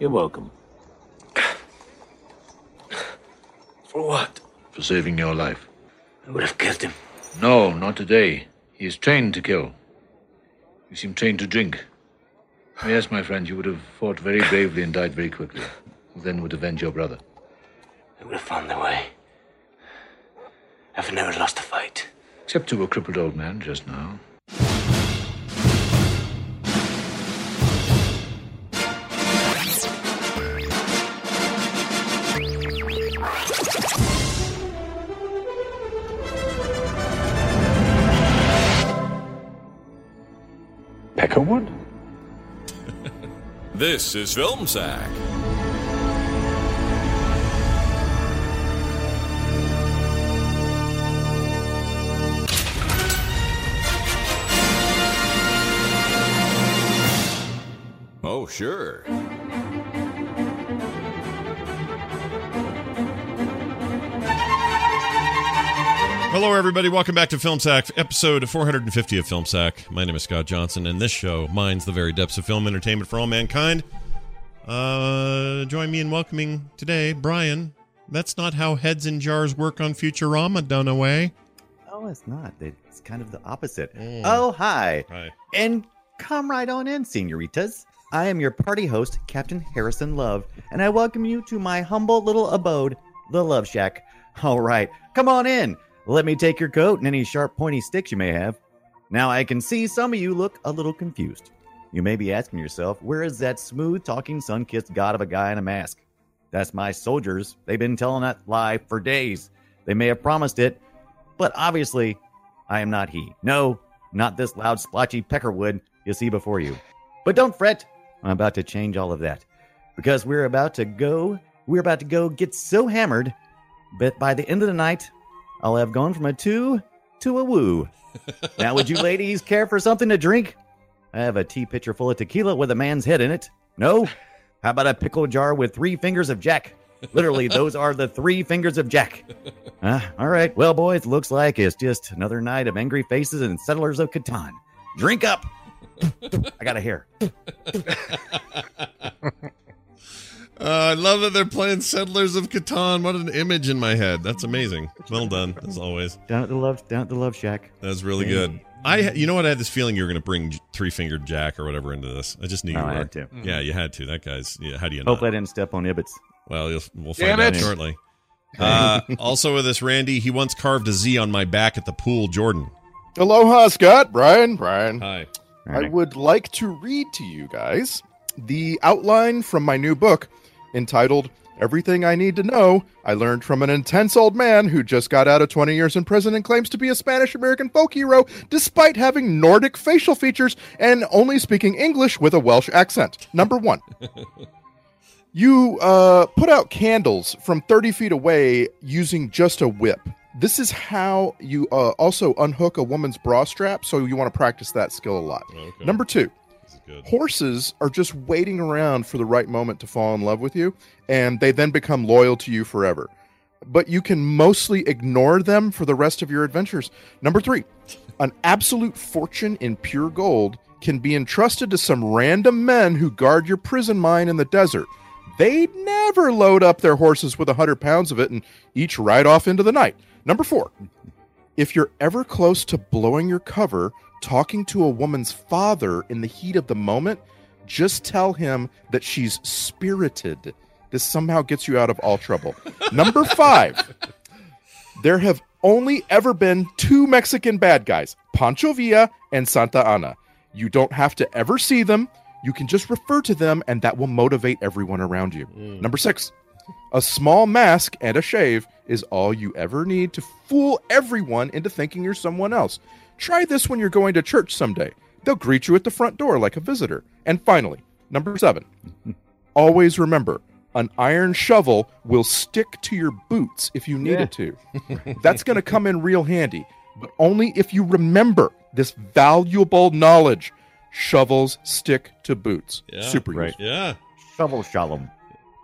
You're welcome. For what? For saving your life. I would have killed him. No, not today. He is trained to kill. You seem trained to drink. Yes, my friend, you would have fought very bravely and died very quickly. You then would avenge your brother. I would have found the way. I've never lost a fight. Except to a crippled old man just now. Peckerwood? This is Film Sack. Oh, sure. Hello, everybody. Welcome back to Film Sack, episode 450 of Film Sack. My name is Scott Johnson, and this show mines the very depths of film entertainment for all mankind. Uh, join me in welcoming today, Brian. That's not how heads in jars work on Futurama, Dunaway. Oh, it's not. It's kind of the opposite. Mm. Oh, hi. Hi. And come right on in, senoritas. I am your party host, Captain Harrison Love, and I welcome you to my humble little abode, the Love Shack. All right, come on in. Let me take your coat and any sharp, pointy sticks you may have. Now, I can see some of you look a little confused. You may be asking yourself, where is that smooth talking, sun kissed god of a guy in a mask? That's my soldiers. They've been telling that lie for days. They may have promised it, but obviously, I am not he. No, not this loud, splotchy peckerwood you see before you. But don't fret, I'm about to change all of that. Because we're about to go, we're about to go get so hammered, but by the end of the night, I'll have gone from a two to a woo. now, would you ladies care for something to drink? I have a tea pitcher full of tequila with a man's head in it. No? How about a pickle jar with three fingers of Jack? Literally, those are the three fingers of Jack. Uh, all right. Well, boys, looks like it's just another night of angry faces and settlers of Catan. Drink up. I got a hair. Uh, I love that they're playing Settlers of Catan. What an image in my head. That's amazing. Well done, as always. Down at the love, down at the love shack. That's really good. I, you know what? I had this feeling you were going to bring Three Fingered Jack or whatever into this. I just knew No, you I were. had to. Yeah, you had to. That guy's. Yeah, how do you know? Hope not? I didn't step on Ibbott's. Well, you'll, we'll Damn find out it. shortly. Uh, also with this, Randy. He once carved a Z on my back at the pool. Jordan. Aloha, Scott. Brian. Brian. Hi. I would like to read to you guys the outline from my new book entitled Everything I Need to Know I Learned from an Intense Old Man Who Just Got Out of 20 Years in Prison and Claims to Be a Spanish American Folk Hero Despite Having Nordic Facial Features and Only Speaking English with a Welsh Accent. Number one. You uh, put out candles from 30 feet away using just a whip. This is how you uh, also unhook a woman's bra strap, so you want to practice that skill a lot. Okay. Number two, good. horses are just waiting around for the right moment to fall in love with you, and they then become loyal to you forever. But you can mostly ignore them for the rest of your adventures. Number three, an absolute fortune in pure gold can be entrusted to some random men who guard your prison mine in the desert. They'd never load up their horses with a hundred pounds of it and each ride off into the night. Number four, if you're ever close to blowing your cover talking to a woman's father in the heat of the moment, Just tell him that she's spirited. This somehow gets you out of all trouble. Number five, there have only ever been two Mexican bad guys, Pancho Villa and Santa Anna. You don't have to ever see them. You can just refer to them, and that will motivate everyone around you. Mm. Number six, a small mask and a shave is all you ever need to fool everyone into thinking you're someone else. Try this when you're going to church someday. They'll greet you at the front door like a visitor. And finally, number seven, always remember an iron shovel will stick to your boots if you need Yeah. it to. That's going to come in real handy, but only if you remember this valuable knowledge. Shovels stick to boots. Yeah. Super Right. useful. Yeah. Shovel shalom.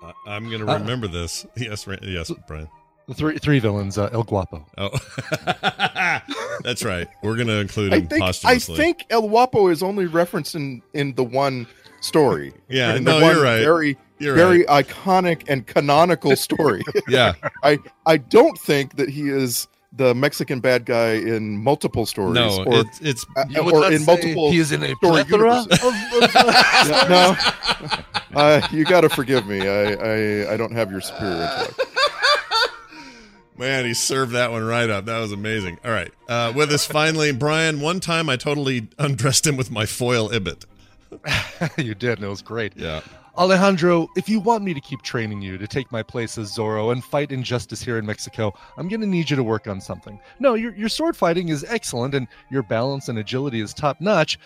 I- I'm going to Uh, remember this. Yes, yes, Brian. The three three villains, uh, El Guapo. Oh, that's right. We're going to include I him think I think El Guapo is only referenced in in the one story. Yeah, in no, the one you're right. Very You're very iconic and canonical story. yeah, I I don't think that he is the Mexican bad guy in multiple stories. no, or it's it's uh, or in multiple. He is in a story plethora universes. of, of no, uh, you got to forgive me. I, I I don't have your superior intellect. Man, he served that one right up. That was amazing. All right. Uh, with us finally, Brian. One time I totally undressed him with my foil ibit. you did, and it was great. Yeah. Alejandro, if you want me to keep training you to take my place as Zorro and fight injustice here in Mexico, I'm going to need you to work on something. No, your, your sword fighting is excellent and your balance and agility is top notch,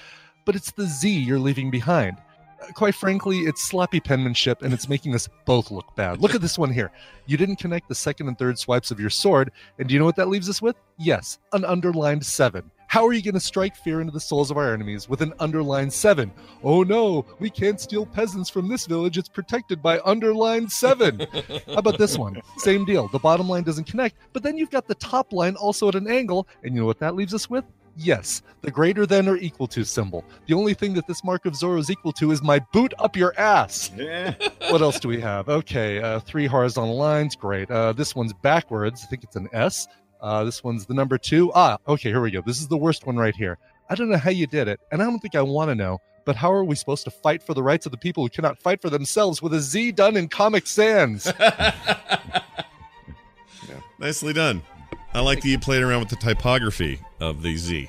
but it's the Z you're leaving behind. Quite frankly, it's sloppy penmanship and it's making us both look bad. Look at this one here. You didn't connect the second and third swipes of your sword, and do you know what that leaves us with? Yes, an underlined seven. How are you going to strike fear into the souls of our enemies with an underlined seven? Oh no, we can't steal peasants from this village. It's protected by underlined seven. How about this one? Same deal. The bottom line doesn't connect, but then you've got the top line also at an angle, and you know what that leaves us with? Yes, the greater than or equal to symbol. The only thing that this mark of Zorro is equal to is my boot up your ass. Yeah. what else do we have? Okay, uh, three horizontal lines. Great. Uh, this one's backwards. I think it's an S. Uh, this one's the number two. Ah, okay, here we go. This is the worst one right here. I don't know how you did it, and I don't think I want to know. But how are we supposed to fight for the rights of the people who cannot fight for themselves with a Z done in Comic Sans? Nicely done. I like that you played around with the typography of the Z.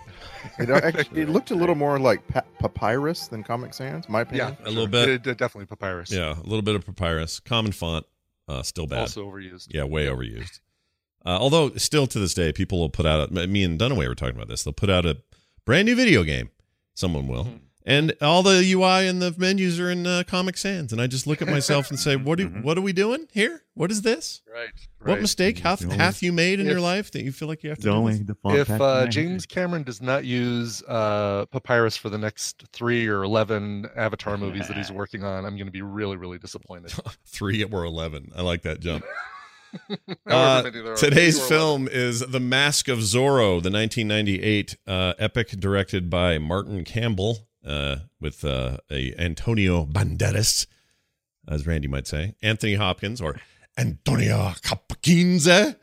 It, actually, it looked a little more like pa- papyrus than Comic Sans, my opinion. Yeah, A little bit. Uh, definitely papyrus. Yeah, a little bit of papyrus. Common font, uh, still bad. Also overused. Yeah, way overused. Uh, although, still to this day, people will put out. Me and Dunaway were talking about this. They'll put out a brand new video game. Someone will, Mm-hmm. And all the UI and the menus are in uh, Comic Sans. And I just look at myself and say, "What do what are we doing here? What is this? Right. What mistake hath, The only- hath you made in If- your life that you feel like you have to The do only this? the font if uh. James Cameron does not use uh, papyrus for the next three or eleven Avatar movies that he's working on, I'm going to be really, really disappointed. Three or eleven. I like that jump. Uh, many there are, today's film is The Mask of Zorro, the 1998 uh, epic directed by Martin Campbell uh, with uh, a Antonio Banderas, as Randy might say, Anthony Hopkins or Antonio Hopkins.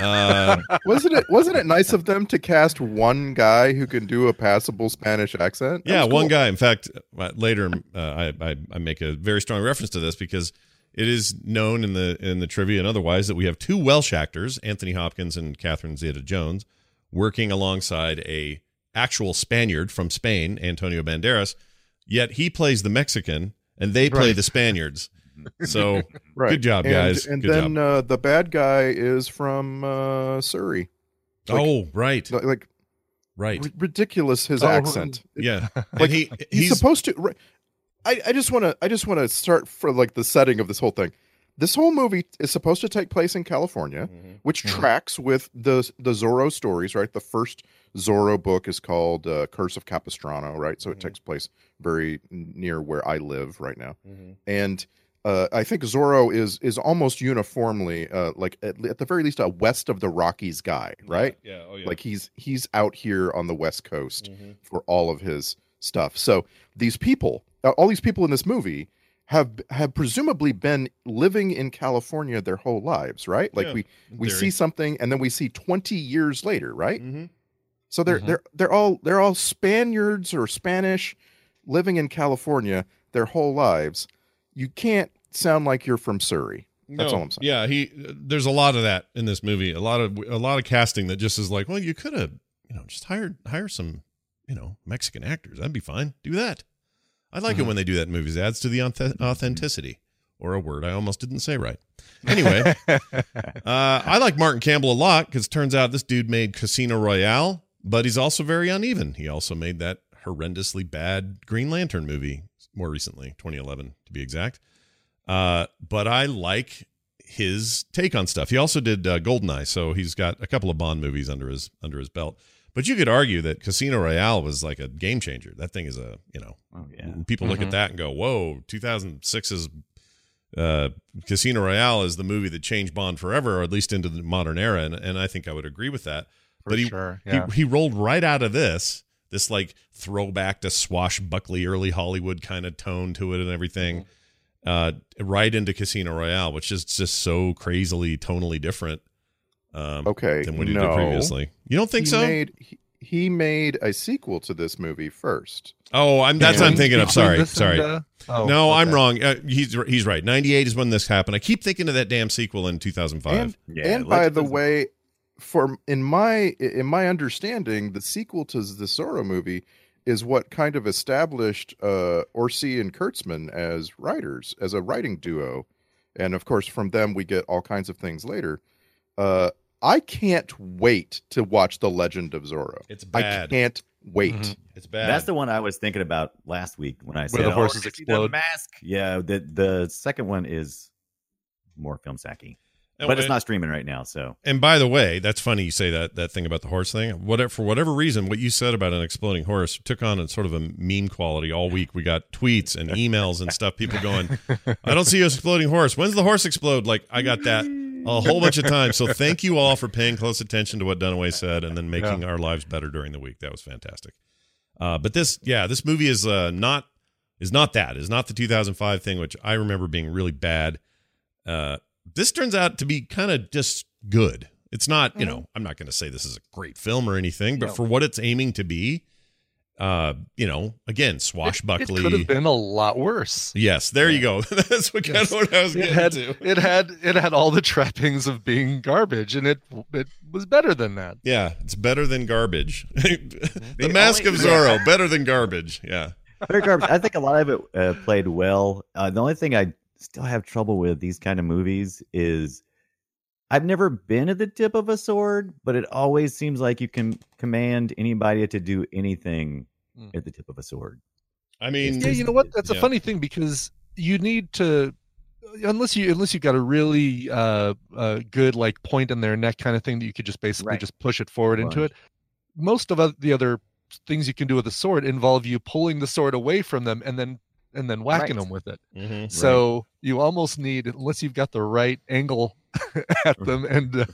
uh, wasn't it wasn't it nice of them to cast one guy who can do a passable Spanish accent? That yeah, was one guy. In fact, uh, later uh, I, I I make a very strong reference to this because it is known in the in the trivia and otherwise that we have two Welsh actors, Anthony Hopkins and Catherine Zeta-Jones, working alongside a actual Spaniard from Spain, Antonio Banderas. Yet he plays the Mexican and they play Right. the Spaniards. So Right. good job, And- guys. And, good then job. Uh, the bad guy is from uh, Surrey. like- oh, right, Like, like right. ri- ridiculous his Oh, accent. Yeah, Like he he's, he's supposed to. ri- I, I just want to. I just want to start for like the setting of this whole thing. This whole movie is supposed to take place in California, Mm-hmm. which tracks with the the Zorro stories. Right, the first Zorro book is called uh, Curse of Capistrano. Right, so it takes place very near where I live right now, and. Uh, I think Zorro is is almost uniformly uh, like at, at the very least a west of the Rockies guy, right? Yeah, oh yeah. Like he's he's out here on the west coast Mhm. for all of his stuff. So these people, uh, all these people in this movie have have presumably been living in California their whole lives, right? Like Yeah, we we theory. see something and then we see 20 years later, right? Mhm. So they're Mhm. they're they're all they're all Spaniards or Spanish living in California their whole lives, you can't sound like you're from Surrey. That's No, all I'm saying. Yeah, he. There's a lot of that in this movie. A lot of a lot of casting that just is like, well, you could have, you know, just hired hire some, you know, Mexican actors. That'd be fine. Do that. I like it when they do that in movies. It adds to the authenticity, or a word I almost didn't say right. Anyway, uh, I like Martin Campbell a lot because turns out this dude made Casino Royale, but he's also very uneven. He also made that horrendously bad Green Lantern movie more recently, 2011 to be exact. Uh, but I like his take on stuff. He also did uh, Goldeneye, so he's got a couple of Bond movies under his under his belt. But you could argue that Casino Royale was like a game changer. That thing is a you know, Oh yeah. people look at that and go, "Whoa, 2006's uh, Casino Royale is the movie that changed Bond forever, or at least into the modern era." And, and I think I would agree with that. For but he, sure, yeah. he he rolled right out of this this like throwback to swashbuckly early Hollywood kind of tone to it and everything, uh, right into Casino Royale, which is just so crazily tonally different. Um, Okay, than what he no. did previously. You don't think he so? Made, he, he made a sequel to this movie first. oh, I'm that's what I'm thinking of. between Sorry, sorry. and, uh, oh, no, I'm wrong. Uh, he's he's right. 98 is when this happened. I keep thinking of that damn sequel in 2005. And, Yeah, and by the way, for in my in my understanding, the sequel to the Zorro movie is what kind of established uh, Orci and Kurtzman as writers, as a writing duo, and of course, from them we get all kinds of things later. Uh, I can't wait to watch The Legend of Zorro. It's bad. I can't wait. Mhm. It's bad. That's the one I was thinking about last week when I said the "Oh, horses did you see explode." The mask. Yeah, the the second one is more film sacky, And- but it's not streaming right now. So And by the way, that's funny you say that that thing about the horse thing. Whatever for whatever reason, what you said about an exploding horse took on a sort of a meme quality all week. We got tweets and emails and stuff. People going, "I don't see an exploding horse. When's the horse explode?" Like I got that a whole bunch of times. So thank you all for paying close attention to what Dunaway said and then making our lives better during the week. That was fantastic. Uh, but this, yeah, this movie is uh, not is not that is not the 2005 thing, which I remember being really bad. Uh, this turns out to be kind of just good. It's not, you know, I'm not going to say this is a great film or anything, but No. for what it's aiming to be, uh, you know, again, It swashbuckly. could have been a lot worse. yes, there you go. That's what kind of what I was It getting had to. it had it had all the trappings of being garbage, and it it was better than that. Yeah, it's better than garbage. the The Mask only- of Zorro, better than garbage. Yeah. Very garbage. I think a lot of it uh, played well. Uh, the only thing I still have trouble with these kind of movies is I've never been at the tip of a sword, but it always seems like you can command anybody to do anything Mm. at the tip of a sword. I mean, Yeah, you know what? That's Yeah. a funny thing because you need to unless you unless you've got a really uh, uh good like point in their neck kind of thing that you could just basically Right. just push it forward into it. Most of the other things you can do with a sword involve you pulling the sword away from them and then and then whacking Right. them with it. mhm. So you almost need, unless you've got the right angle at them and uh,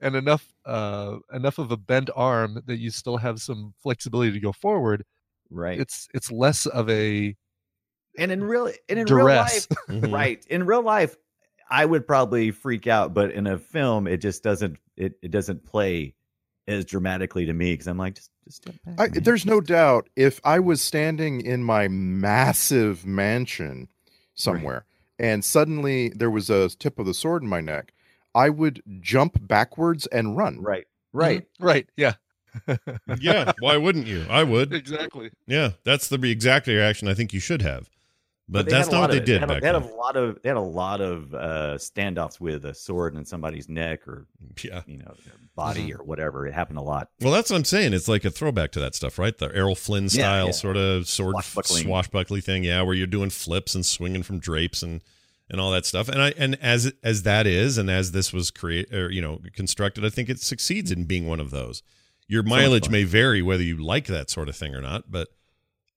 and enough uh, enough of a bent arm that you still have some flexibility to go forward. Right. It's it's less of a and in real and in real duress. life, Mhm. right. In real life, I would probably freak out, but in a film, it just doesn't it, it doesn't play as dramatically to me because I'm like, just just step back. I, there's no doubt if I was standing in my massive mansion somewhere and suddenly there was a tip of the sword in my neck, I would jump backwards and run. right, mm-hmm. right. right, yeah, yeah. Why wouldn't you? I would. exactly. Yeah, that's the exact reaction I think you should have. But, that's not what they of did They had, a- they had a lot of they had a lot of uh, standoffs with a sword in somebody's neck or Yeah. you know body or whatever. It happened a lot. Well, that's what I'm saying. It's like a throwback to that stuff, right? The Errol Flynn style yeah. sort of sword Swashbuckling. thing, yeah, where you're doing flips and swinging from drapes and and all that stuff. And I and as as that is, and as this was create or you know constructed, I think it succeeds in being one of those. Your much mileage may vary whether you like that sort of thing or not, but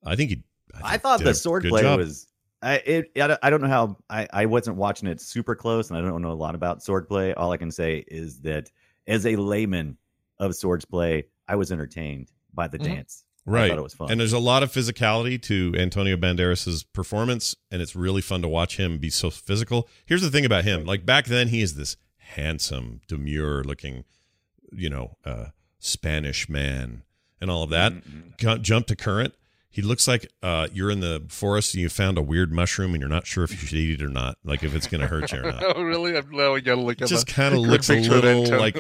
I think he. I, think thought the a sword play was. I it I don't, know how I I wasn't watching it super close and I don't know a lot about swordplay. All I can say is that as a layman of swords play, I was entertained by the Mhm. dance. I right. thought it was fun. And there's a lot of physicality to Antonio Banderas's performance, and it's really fun to watch him be so physical. Here's the thing about him: like back then, he is this handsome, demure-looking, you know, uh, Spanish man, and all of that. Mhm. Ju- Jump to current, he looks like uh, you're in the forest and you found a weird mushroom and you're not sure if you should eat it or not, like if it's going to hurt you or not. oh, really? I'm now I gotta look at just kind of looks a little like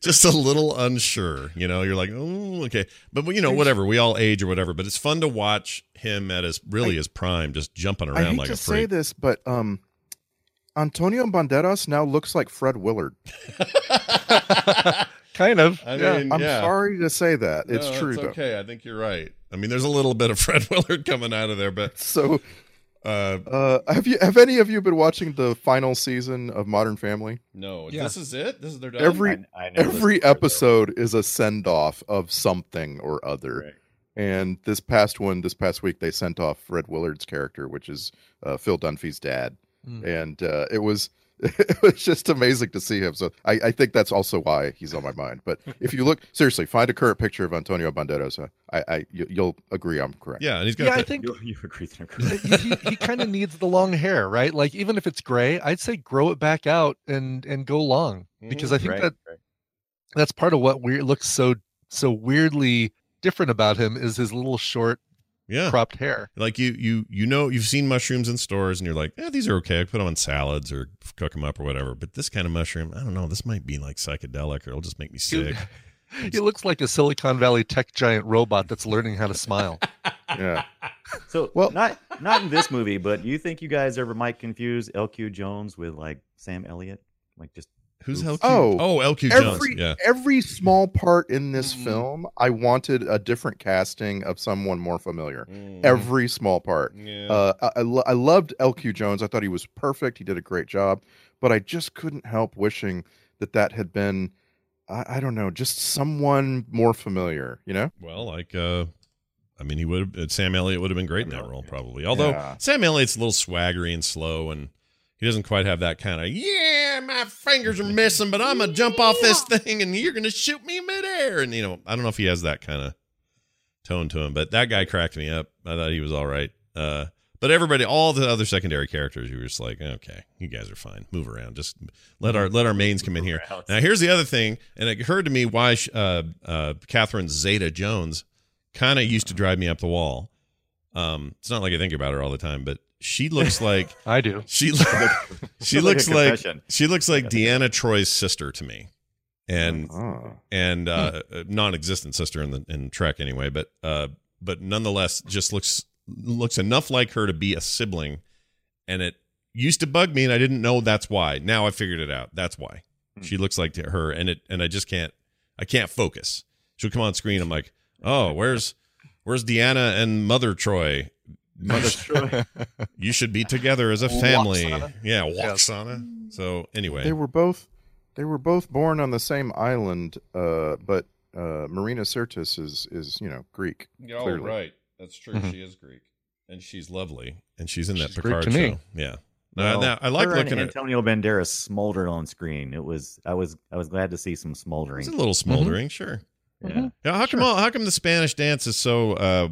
just a little unsure you know you're like oh okay but you know whatever we all age or whatever but it's fun to watch him at his really his prime just jumping I around hate like to a say this, but um, Antonio Banderas now looks like Fred Willard. kind of. I yeah. mean, I'm yeah. sorry to say that. It's No, true though. okay i think you're right i mean there's a little bit of fred willard coming out of there but So, uh uh, have you have any of you been watching the final season of Modern Family? no Yeah. this is it this is their done? Every I, I never every to it, though. episode is a send off of something or other. Right. And this past one, this past week, they sent off Fred Willard's character, which is uh, Phil Dunphy's dad, Mm. and uh, it was it was just amazing to see him. So I, I think that's also why he's on my mind. But if you look seriously, find a current picture of Antonio Banderas. uh, I, I you, you'll agree I'm correct. yeah and he's got Yeah, I think You, you agree with he, he, he kind of needs the long hair, right? Like even if it's gray, I'd say grow it back out and and go long because I think Right, that right. that's part of what weird looks so so weirdly different about him is his little short yeah cropped hair. like you you you know you've seen mushrooms in stores and you're like eh, these are okay i put them on salads or cook them up or whatever but this kind of mushroom i don't know this might be like psychedelic or it'll just make me sick He looks like a Silicon Valley tech giant robot that's learning how to smile. Yeah. So, Well- not not in this movie, but do you think you guys ever might confuse LQ Jones with like Sam Elliott? Like just who's Oops. LQ? Oh, oh LQ Jones Every yeah every small part in this Mhm. film, I wanted a different casting of someone more familiar. Mm. Every small part. yeah Uh, I, I, lo- I loved LQ Jones. I thought he was perfect. He did a great job, but I just couldn't help wishing that that had been, I, I don't know, just someone more familiar. You know? Well, like, uh, I mean, he would Sam Elliott would have been great in that role, probably. Although Yeah. Sam Elliott's a little swaggery and slow, and he doesn't quite have that kind of, yeah, my fingers are missing, but I'm to jump off this thing and you're to shoot me midair. And, you know, I don't know if he has that kind of tone to him, but that guy cracked me up. I thought he was all right. Uh, but everybody, all the other secondary characters, you were just like, okay, you guys are fine. Move around. Just let our let our mains come in here. Now, here's the other thing, and it occurred to me why uh, uh, Catherine Zeta Jones kind of used to drive me up the wall. Um, it's not like I think about her all the time, but she looks like I do. she she Sounds like looks a like she looks like Deanna Troi's sister to me, and Oh. and uh, a non-existent sister in the in Trek anyway, but uh, but nonetheless, just looks looks enough like her to be a sibling, and it used to bug me, and I didn't know that's why. Now I figured it out. That's why she looks like to her, and it and I just can't I can't focus. She'll come on screen. I'm like, oh, where's where's Deanna and Mother Troi? Mother Troi. You should be together as a family. Lwaxana. Yeah, Yes. Lwaxana. So anyway, They were both, they were both born on the same island, uh, but uh, Marina Sirtis is is you know Greek. Oh, clearly. right. That's true. Mhm. She is Greek, and she's lovely, and she's in that She's Greek Picard to me. show. Yeah. Now, Well, now, I like her and looking at. Antonio Banderas smoldered on screen. It was I was I was glad to see some smoldering. It's a little smoldering, sure. yeah. Yeah. How come? all- How come the Spanish dance is so uh,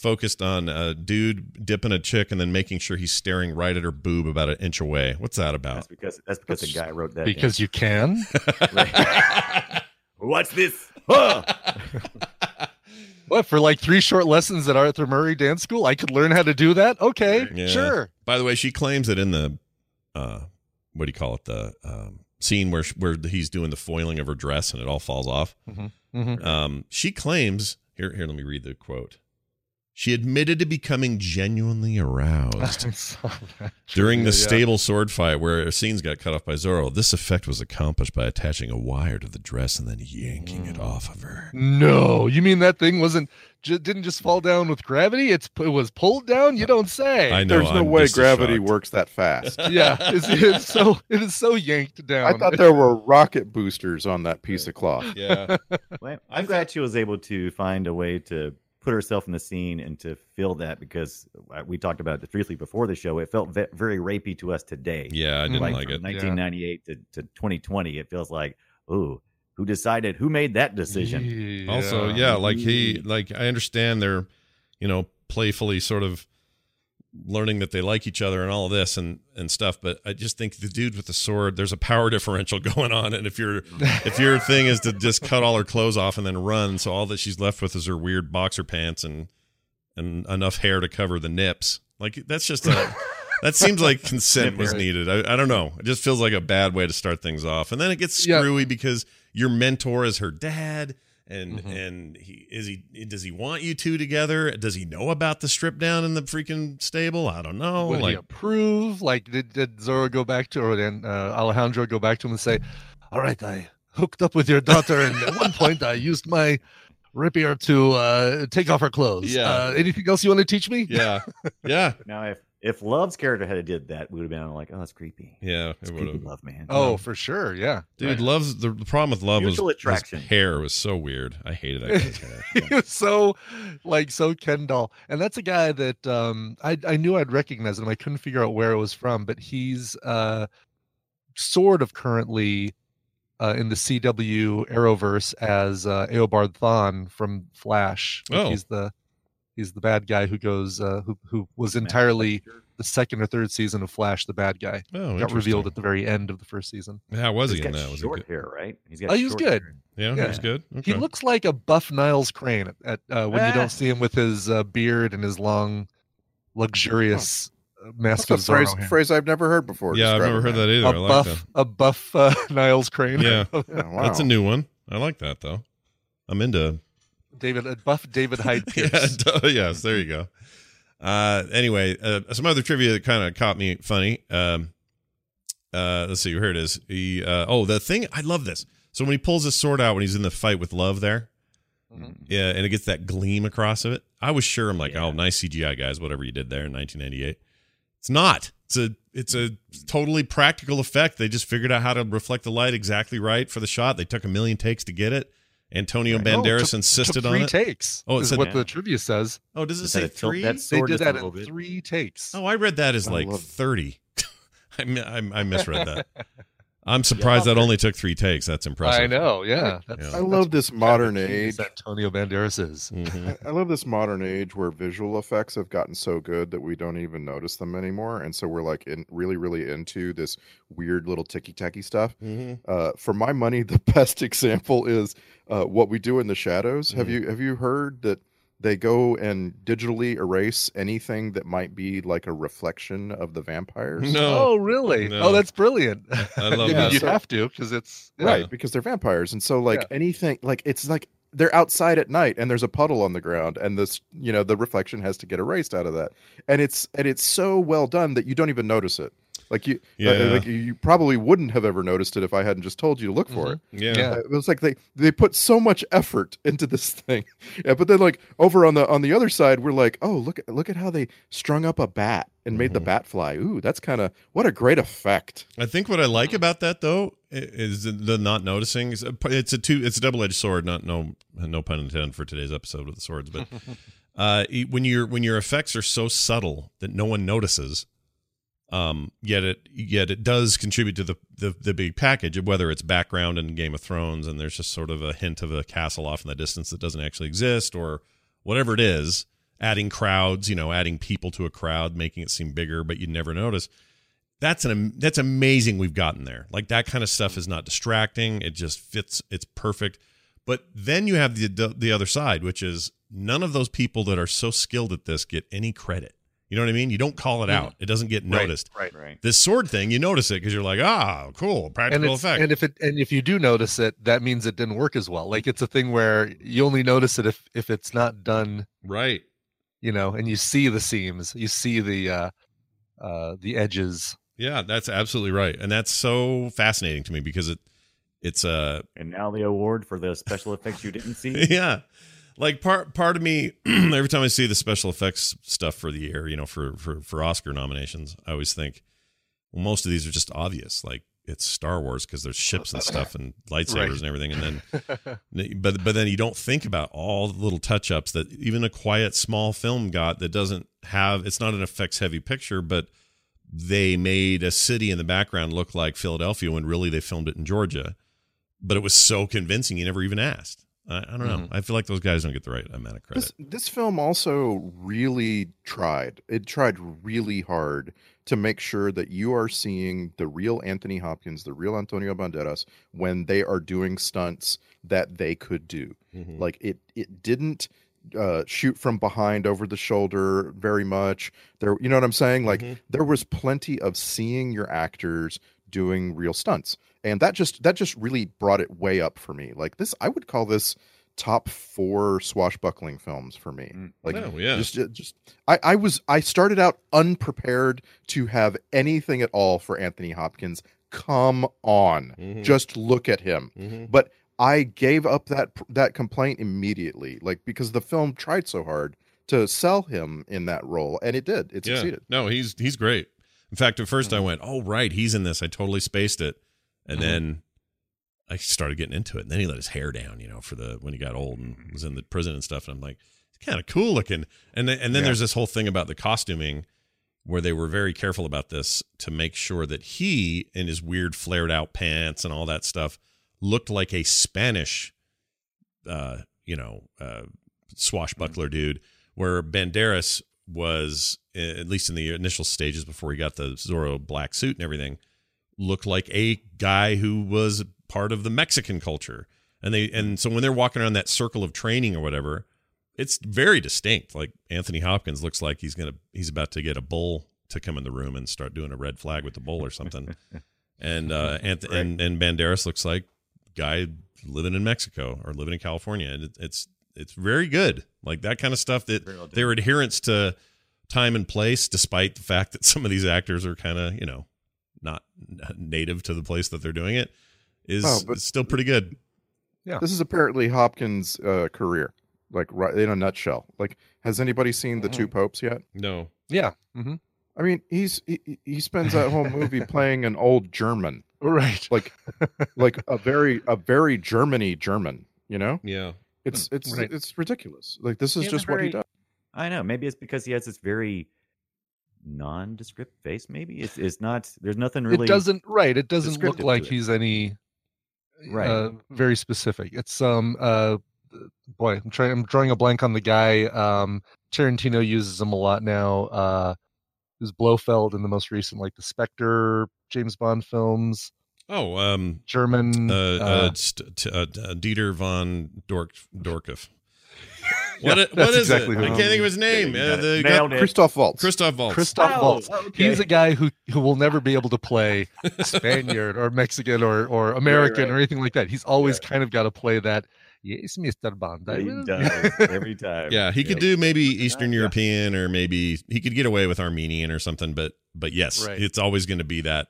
focused on a dude dipping a chick and then making sure he's staring right at her boob about an inch away? What's that about? That's about? because that's because the guy wrote that. Because you can. down. what's this? Huh! What for like three short lessons at Arthur Murray Dance School? I could learn how to do that. Okay, Yeah. sure. By the way, she claims that in the uh, what do you call it? The um, scene where where he's doing the foiling of her dress and it all falls off. Mhm. Um, she claims here. Here, let me read the quote. She admitted to becoming genuinely aroused I saw that. during the Yeah, yeah. stable sword fight where scenes got cut off by Zorro. This effect was accomplished by attaching a wire to the dress and then yanking it off of her. No, you mean that thing wasn't ju- didn't just fall down with gravity? It's it was pulled down. You don't say. I know. There's no I'm way just gravity shocked. works that fast. yeah, it's, it's so it is so yanked down. I thought there were rocket boosters on that piece of cloth. Yeah. Well, I'm glad she was able to find a way to put herself in the scene and to feel that because uh, we talked about it briefly before the show. It felt ve- very rapey to us today. Yeah, I didn't like, like from it. 1998 to, to 2020, it feels like, ooh, who decided? Who made that decision? Yeah. Also, yeah, like he, like I understand they're, you know, playfully sort of learning that they like each other and all of this and and stuff. But I just think the dude with the sword, there's a power differential going on, and if your if your thing is to just cut all her clothes off and then run, so all that she's left with is her weird boxer pants and and enough hair to cover the nips. Like that's just a that seems like consent was needed. I, I don't know. It just feels like a bad way to start things off, and then it gets screwy because your mentor is her dad. And Mm-hmm. and he is he does he want you two together? Does he know about the strip down in the freaking stable? I don't know. Would he approve? Like, did, did Zorro go back to, or then uh, Alejandro go back to him and say, "All right, I hooked up with your daughter, and at one point I used my rapier to uh, take off her clothes. Yeah. Uh, anything else you want to teach me? yeah, yeah, Now, if if Love's character had did that, we would have been like, oh, that's creepy. yeah. It's It would creepy have. Love, man. Oh, for sure. Yeah. Dude, loves the, the problem with love Mutual was attraction. His hair was so weird. I hated that guy's hair. he was so like so Ken doll, and that's a guy that um I I knew I'd recognize him. I couldn't figure out where it was from, but he's uh sort of currently uh, in the CW Arrowverse as uh, Eobard Thawne from Flash. Like, Oh. he's the he's the bad guy who goes uh, who who was entirely the second or third season of Flash, the bad guy. Oh, Got revealed at the very end of the first season. How was He's he in that? Was he short good? hair, right? He's got Oh, he was good. hair. Yeah, he was good. He looks like a buff Niles Crane at, at uh, when you Ah. don't see him with his uh, beard and his long, luxurious uh, mask That's a phrase, phrase I've never heard before. Yeah, I've never heard that either. A I like buff, a buff uh, Niles Crane. Yeah. Yeah, wow. That's a new one. I like that though. I'm into. David, a buff David Hyde Yeah, Pierce. duh, yes, there you go. Uh, anyway, uh, some other trivia that kind of caught me funny. Um, uh, let's see, here it is. He, uh, oh, the thing I love this. So when he pulls his sword out when he's in the fight with Love, there, Mm-hmm. yeah, and it gets that gleam across of it. I was sure I'm like, oh, nice CGI guys, whatever you did there in 1998. It's not. It's a it's a totally practical effect. They just figured out how to reflect the light exactly right for the shot. They took a million takes to get it. Antonio No, oh, Banderas took- insisted took on three it. takes. Oh, it is said- what the trivia says. Oh, does it say had tilt three? that They did that in bit. three takes. Oh, I read that as I like 30. I, I, I misread that. I'm surprised that only took three takes. That's impressive. I know. Yeah, that's, Yeah. I that's love this modern kind of genius age. Antonio Banderas is. Mhm. I love this modern age where visual effects have gotten so good that we don't even notice them anymore, and so we're like in really, really into this weird little ticky tacky stuff. Mhm. Uh, for my money, the best example is uh, what we do in the shadows. Have Mhm. you have you heard that they go and digitally erase anything that might be like a reflection of the vampires? No. Oh, really? No. Oh, that's brilliant. I love mean, that. you So- have to because it's yeah. right because they're vampires and so like Yeah. anything like it's like they're outside at night and there's a puddle on the ground and this you know the reflection has to get erased out of that and it's and it's so well done that you don't even notice it like you uh, like you probably wouldn't have ever noticed it if i hadn't just told you to look for it Yeah. Yeah. Uh, it was like they they put so much effort into this thing yeah, but then like over on the on the other side we're like oh look at look at how they strung up a bat and made the bat fly ooh that's kind of what a great effect I think what I like about that though is the not noticing. It's a, it's a two. It's a double edged sword. Not no no pun intended for today's episode with the swords, but uh, when your when your effects are so subtle that no one notices, um, yet it yet it does contribute to the, the the big package. Whether it's background in Game of Thrones and there's just sort of a hint of a castle off in the distance that doesn't actually exist, or whatever it is, adding crowds, you know, adding people to a crowd, making it seem bigger, but you'd never notice. That's an that's amazing we've gotten there. Like that kind of stuff is not distracting. It just fits it's perfect. But then you have the the other side which is none of those people that are so skilled at this get any credit you know what i mean you don't call it out it doesn't get noticed Right. Right. right. this sword thing you notice it because you're like ah cool and, practical it's, effect and if it and if you do notice it, that means it didn't work as well. Like it's a thing where you only notice it if if it's not done, right you know, and you see the seams, you see the uh uh the edges. yeah that's absolutely right and that's so fascinating to me because it it's uh And now the award for the special effects you didn't see. yeah like part part of me every time i see the special effects stuff for the year you know for for for oscar nominations i always think well most of these are just obvious. Like it's star wars because there's ships and stuff and lightsabers Right. and everything. And then but but then you don't think about all the little touch ups that even a quiet small film got that doesn't have it's not an effects heavy picture but they made a city in the background look like Philadelphia when really they filmed it in Georgia. But it was so convincing you never even asked I, I don't know I feel like those guys don't get the right amount of credit This this film also really tried. It tried really hard to make sure that you are seeing the real Anthony Hopkins, the real Antonio Banderas when they are doing stunts that they could do. Mhm. Like it it didn't uh, shoot from behind over the shoulder very much. There, you know what I'm saying? Like Mhm. there was plenty of seeing your actors doing real stunts, and that just that just really brought it way up for me. Like this, I would call this top four swashbuckling films for me. Mm. Like Oh, yeah. just just I, I was I started out unprepared to have anything at all for Anthony Hopkins. Come on, Mhm. just look at him. Mhm. But I gave up that that complaint immediately, like because the film tried so hard to sell him in that role, and it did. It Yeah. succeeded. No, he's he's great. In fact, at 1st I went, "Oh, right, he's in this." I totally spaced it, and Mhm. then I started getting into it. And then he let his hair down, you know, for the when he got old and was in the prison and stuff. And I'm like, it's kind of cool looking. And then, and then Yeah. there's this whole thing about the costuming, where they were very careful about this to make sure that he, in his weird flared out pants and all that stuff, looked like a Spanish, uh, you know, uh, swashbuckler dude. Where Banderas was, at least in the initial stages before he got the Zorro black suit and everything, looked like a guy who was part of the Mexican culture. And they and so when they're walking around that circle of training or whatever, it's very distinct. Like Anthony Hopkins looks like he's gonna he's about to get a bull to come in the room and start doing a red flag with the bull or something. and uh Anth- and and Banderas looks like guy living in Mexico or living in California. And it, it's it's very good. Like that kind of stuff that well their adherence to time and place, despite the fact that some of these actors are kind of, you know, not native to the place that they're doing it, is Oh, but- still pretty good. Yeah. This is apparently Hopkins' uh, career, like right in a nutshell. Like, has anybody seen the Two Popes yet? No. Yeah. hmm I mean, he's he, he spends that whole movie playing an old German, Right. like like a very a very Germany German. You know, Yeah. it's it's Right. it's ridiculous. Like this is He has a just what he does. I know. Maybe it's because he has this very nondescript face. Maybe it's it's not. There's nothing really. It doesn't. Right. It doesn't look like he's any. Right. Uh, very specific. It's um. Uh, boy, I'm trying. I'm drawing a blank on the guy. Um, Tarantino uses him a lot now. Uh, who's Blofeld in the most recent, like the Spectre James Bond films. Oh, um, German. uh, uh, uh, st- t- uh, uh, Dieter von Dork Dorkef. What, Yeah, it- that's exactly it? who I can't think of his name. Yeah, Uh, the Nailed it. Christoph Waltz. Christoph Waltz. Christoph Oh, Waltz. okay. He's a guy who who will never be able to play Spaniard or Mexican or or American right. or anything like that. He's always kind of got to play that. Yes, Mister Bond. I He does every time. Yeah, he could do maybe Eastern European or maybe he could get away with Armenian or something. But but yes, Right. it's always going to be that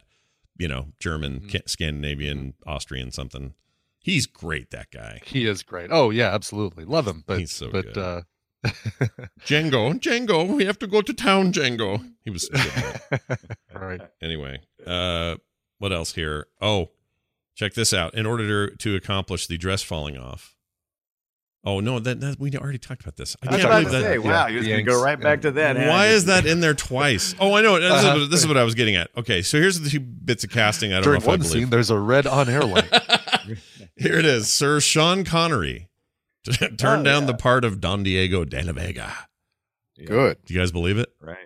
you know German, Mhm. Scandinavian, Austrian something. He's great. That guy. He is great. Oh yeah, absolutely. Love him. But He's so but good. uh Django, Django, we have to go to town, Django. He was so good. all right. anyway. Uh, what else here? Oh, check this out. In order to, to accomplish the dress falling off. Oh no, that, that we already talked about this. I I can't about believe to that. say, wow, you're just gonna go right back to that. Why is that in there twice? Oh, I know. This, is, Uh-huh. this is what I was getting at. Okay, so here's the two bits of casting. I don't During know if I one believe. scene, there's a red on air light. Here it is, Sir Sean Connery turned Oh, down yeah. the part of Don Diego de la Vega. Good. Do you guys believe it? Right.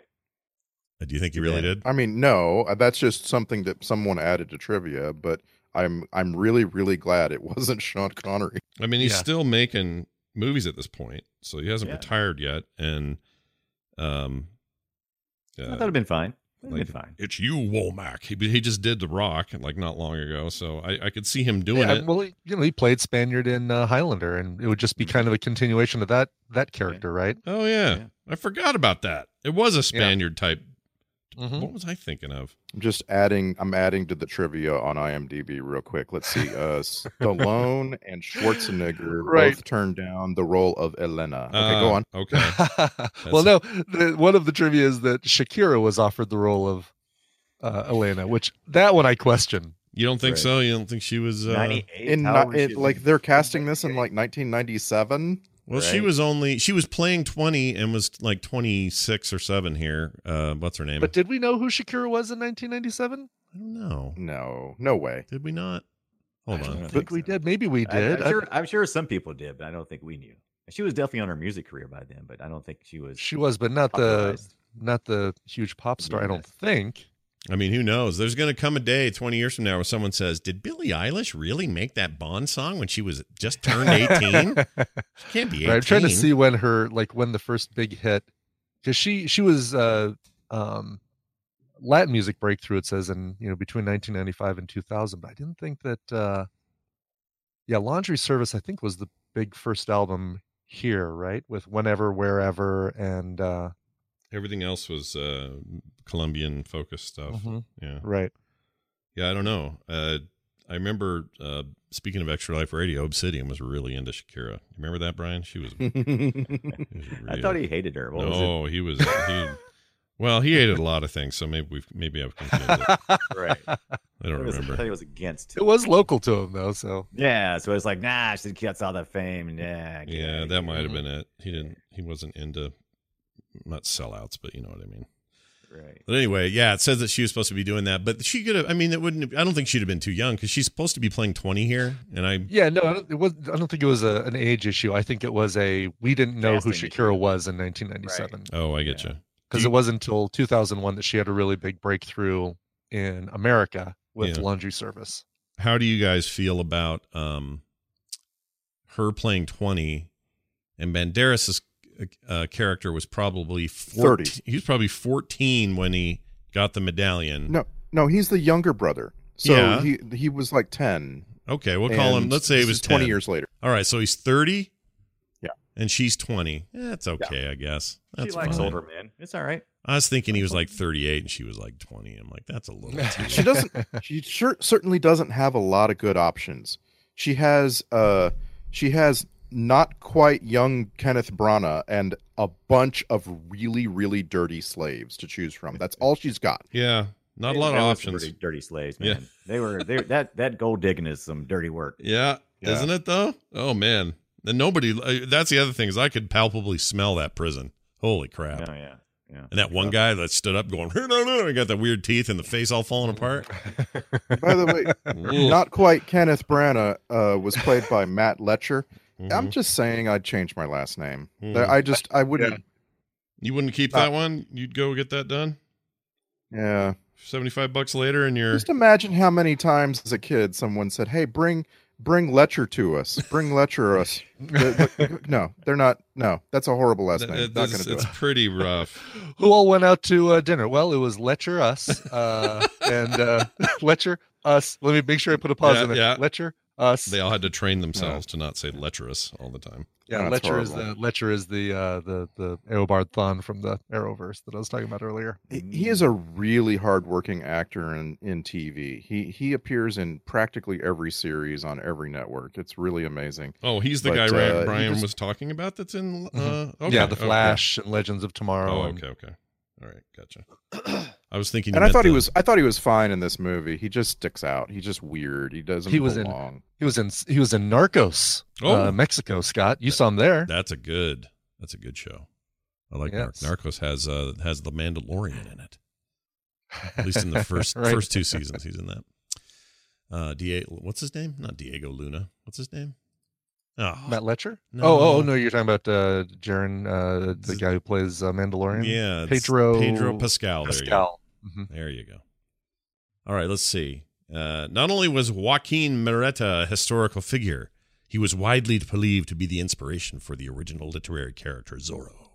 Uh, Do you think he really Yeah. did? I mean, no, uh, that's just something that someone added to trivia. But I'm I'm really really glad it wasn't Sean Connery. I mean, he's Yeah. still making movies at this point, so he hasn't Yeah. retired yet. And um, I uh, thought it'd been fine. It'd like, fine. it's you, Womack. He he just did The Rock like not long ago, so I, I could see him doing yeah, it. well, he- you know, he played Spaniard in uh, Highlander, and it would just be kind of a continuation of that that character, right? Oh yeah. Yeah. I forgot about that. It was a Spaniard type. Mhm. What was I thinking of? I'm just adding. I'm adding to the trivia on IMDb real quick. Let's see. Uh, Stallone and Schwarzenegger Right. both turned down the role of Elena. Okay, go Uh, on. Okay. well, no, the, one of the trivia is that Shakira was offered the role of uh, Elena, which that one I question. You don't think Right. so? You don't think she was? Uh, 98. In, How ni- old was in like they're casting this in like 1997. Well, she was only she was playing twenty and was like twenty six or seven here. Uh, what's her name? But did we know who Shakira was in 1997? I don't know. No, no way. Did we not? Hold I on. don't I think we did. Maybe we did. I'm sure, I'm sure some people did, but I don't think we knew. She was definitely on her music career by then, but I don't think she was. she was, but not the not the huge pop star. I don't think. I mean, who knows? There's going to come a day 20 years from now where someone says, Did Billie Eilish really make that Bond song when she was just turned 18? she can't be 18. Right, I'm trying to see when her like when the first big hit because she she was uh um Latin music breakthrough it says in you know between 1995 and 2000 but I didn't think that uh yeah Laundry Service I think was the big first album here right with whenever wherever and uh Everything else was uh, Colombian focused stuff. Mhm. Yeah. right Yeah, I don't know. Uh, I remember, uh, speaking of Extra Life Radio, Obsidian was really into Shakira. You remember that, Brian? She was. I thought he hated her. What was no, he was. He, well, he hated a lot of things, so maybe we've maybe I've confused it. it? right. I don't I was, I remember. thought he was against. it was local to him though so Yeah, so it's like, nah, she gets all that fame. Yeah, Yeah, that might have been it. He didn't. He wasn't into not sellouts, but you know what I mean. right. But anyway, yeah, it says that she was supposed to be doing that, but she could have. I mean, it wouldn't. I don't think she'd have been too young because she's supposed to be playing twenty here, and I. yeah no I don't, it was I don't think it was a, an age issue I think it was a we didn't know who Casting Shakira was in 1997 Oh, I get Yeah. you. because it wasn't until 2001 that she had a really big breakthrough in America with Yeah. laundry service. How do you guys feel about um her playing twenty, and Banderas's uh, character was probably 40, 30. He was probably fourteen when he got the medallion. No, no, he's the younger brother. So Yeah. he he was like ten. Okay, we'll call him. Let's say he was is twenty years later. All right, so he's thirty. Yeah. and she's twenty. Yeah, that's okay, I guess. That's she likes fine. older men. It's all right. I was thinking he was like thirty-eight and she was like twenty. I'm like, that's a little too. She doesn't. she sure certainly doesn't have a lot of good options. She has uh she has not quite young Kenneth Branagh and a bunch of really really dirty slaves to choose from. That's all she's got. yeah, not a They- lot of they some options. Dirty, dirty slaves, Yeah. man. They were they, that that gold digging is some dirty work. Yeah, Yeah. isn't it though? Oh man, and nobody. uh, That's the other thing is I could palpably smell that prison. Holy crap! Oh yeah, yeah. And that one guy that stood up going, no, no, no, he got the weird teeth and the face all falling apart. By the way, not quite Kenneth Branagh uh, was played by Matt Letscher. Mm-hmm. I'm just saying I'd change my last name. Mhm. I just I wouldn't. You wouldn't keep that one? You'd go get that done? Yeah. 75 bucks later and you're Just imagine how many times as a kid someone said, "Hey, bring bring Letscher to us. Bring Letscher us." The- the- no, they're not. No, that's a horrible last name. it- Not it's, do it's it. pretty rough. Who all went out to uh, dinner? Well, it was Letscher us uh, and uh, Letscher us. Let me make sure I put a pause Yeah, in it. yeah. Letscher us. They all had to train themselves to not say lecherous all the time. yeah, Oh, that's is the lecher is the uh, the the Eobard Thawne from the Arrowverse that I was talking about earlier. He, he is a really hardworking actor in, in TV. He he appears in practically every series on every network. It's really amazing. Oh, he's the But, guy uh, Ryan he Brian just- was talking about that's in. Uh, Mhm. okay, yeah, the okay. Flash and Legends of Tomorrow. Oh, okay, okay. All right, gotcha. I was thinking, And I meant thought he was I thought he was fine in this movie. He just sticks out. He's just weird. He doesn't He was in- He was in he was in Narcos, Oh. uh, Mexico. Scott, you saw him there. That's a good. That's a good show. I like Yes. Narc- Narcos. Has uh has the Mandalorian in it. At least in the first Right. first two seasons, he's in that. Uh, Diego, what's his name? Not Diego Luna. What's his name? Oh, Matt Letscher. No. Oh, oh, no, you're talking about uh, Jaren, uh, the guy who plays uh, Mandalorian. yeah, Pedro Pedro Pascal. There you go. Pascal. Mhm. There you go. All right, let's see. Uh, not only was Joaquin Murrieta a historical figure, he was widely believed to be the inspiration for the original literary character Zorro.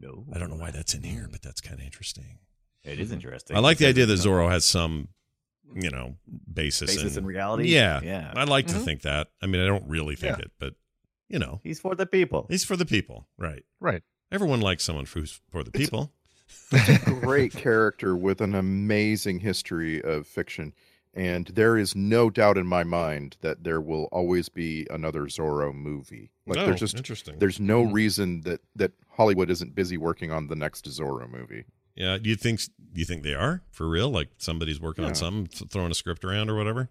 No, I don't know why that's in here, but that's kind of interesting. It is interesting. I like the idea that Zorro has some, you know, basis, basis in, in reality. Yeah, yeah. I like to Mhm. think that. I mean, I don't really think Yeah. it, but you know, He's for the people. he's for the people, right? Right. Everyone likes someone who's for the people. Great character with an amazing history of fiction. And there is no doubt in my mind that there will always be another Zorro movie. Like oh, there's just interesting. there's no Mhm. reason that that Hollywood isn't busy working on the next Zorro movie. Yeah, do you think do you think they are for real? Like somebody's working on Yeah. something, th- throwing a script around or whatever.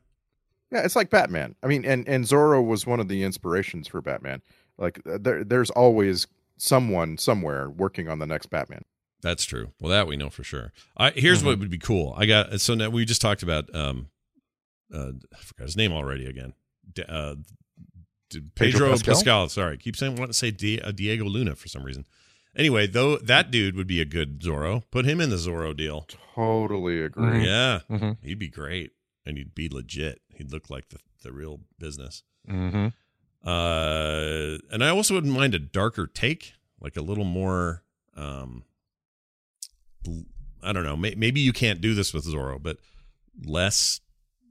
Yeah, it's like Batman. I mean, and and Zorro was one of the inspirations for Batman. Like uh, there there's always someone somewhere working on the next Batman. That's true. Well, that we know for sure. I here's what would be cool. I got so now we just talked about um, uh, I forgot his name already again. D- uh, D- Pedro, Pedro Pascal? Pascal? Sorry, keep saying want to say Di- uh, Diego Luna for some reason. Anyway, though that dude would be a good Zorro. Put him in the Zorro deal. Totally agree. Yeah, Mhm. he'd be great, and he'd be legit. He'd look like the the real business. Mm-hmm. Uh, and I also wouldn't mind a darker take, like a little more. Um, l- I don't know. May, maybe you can't do this with Zorro, but less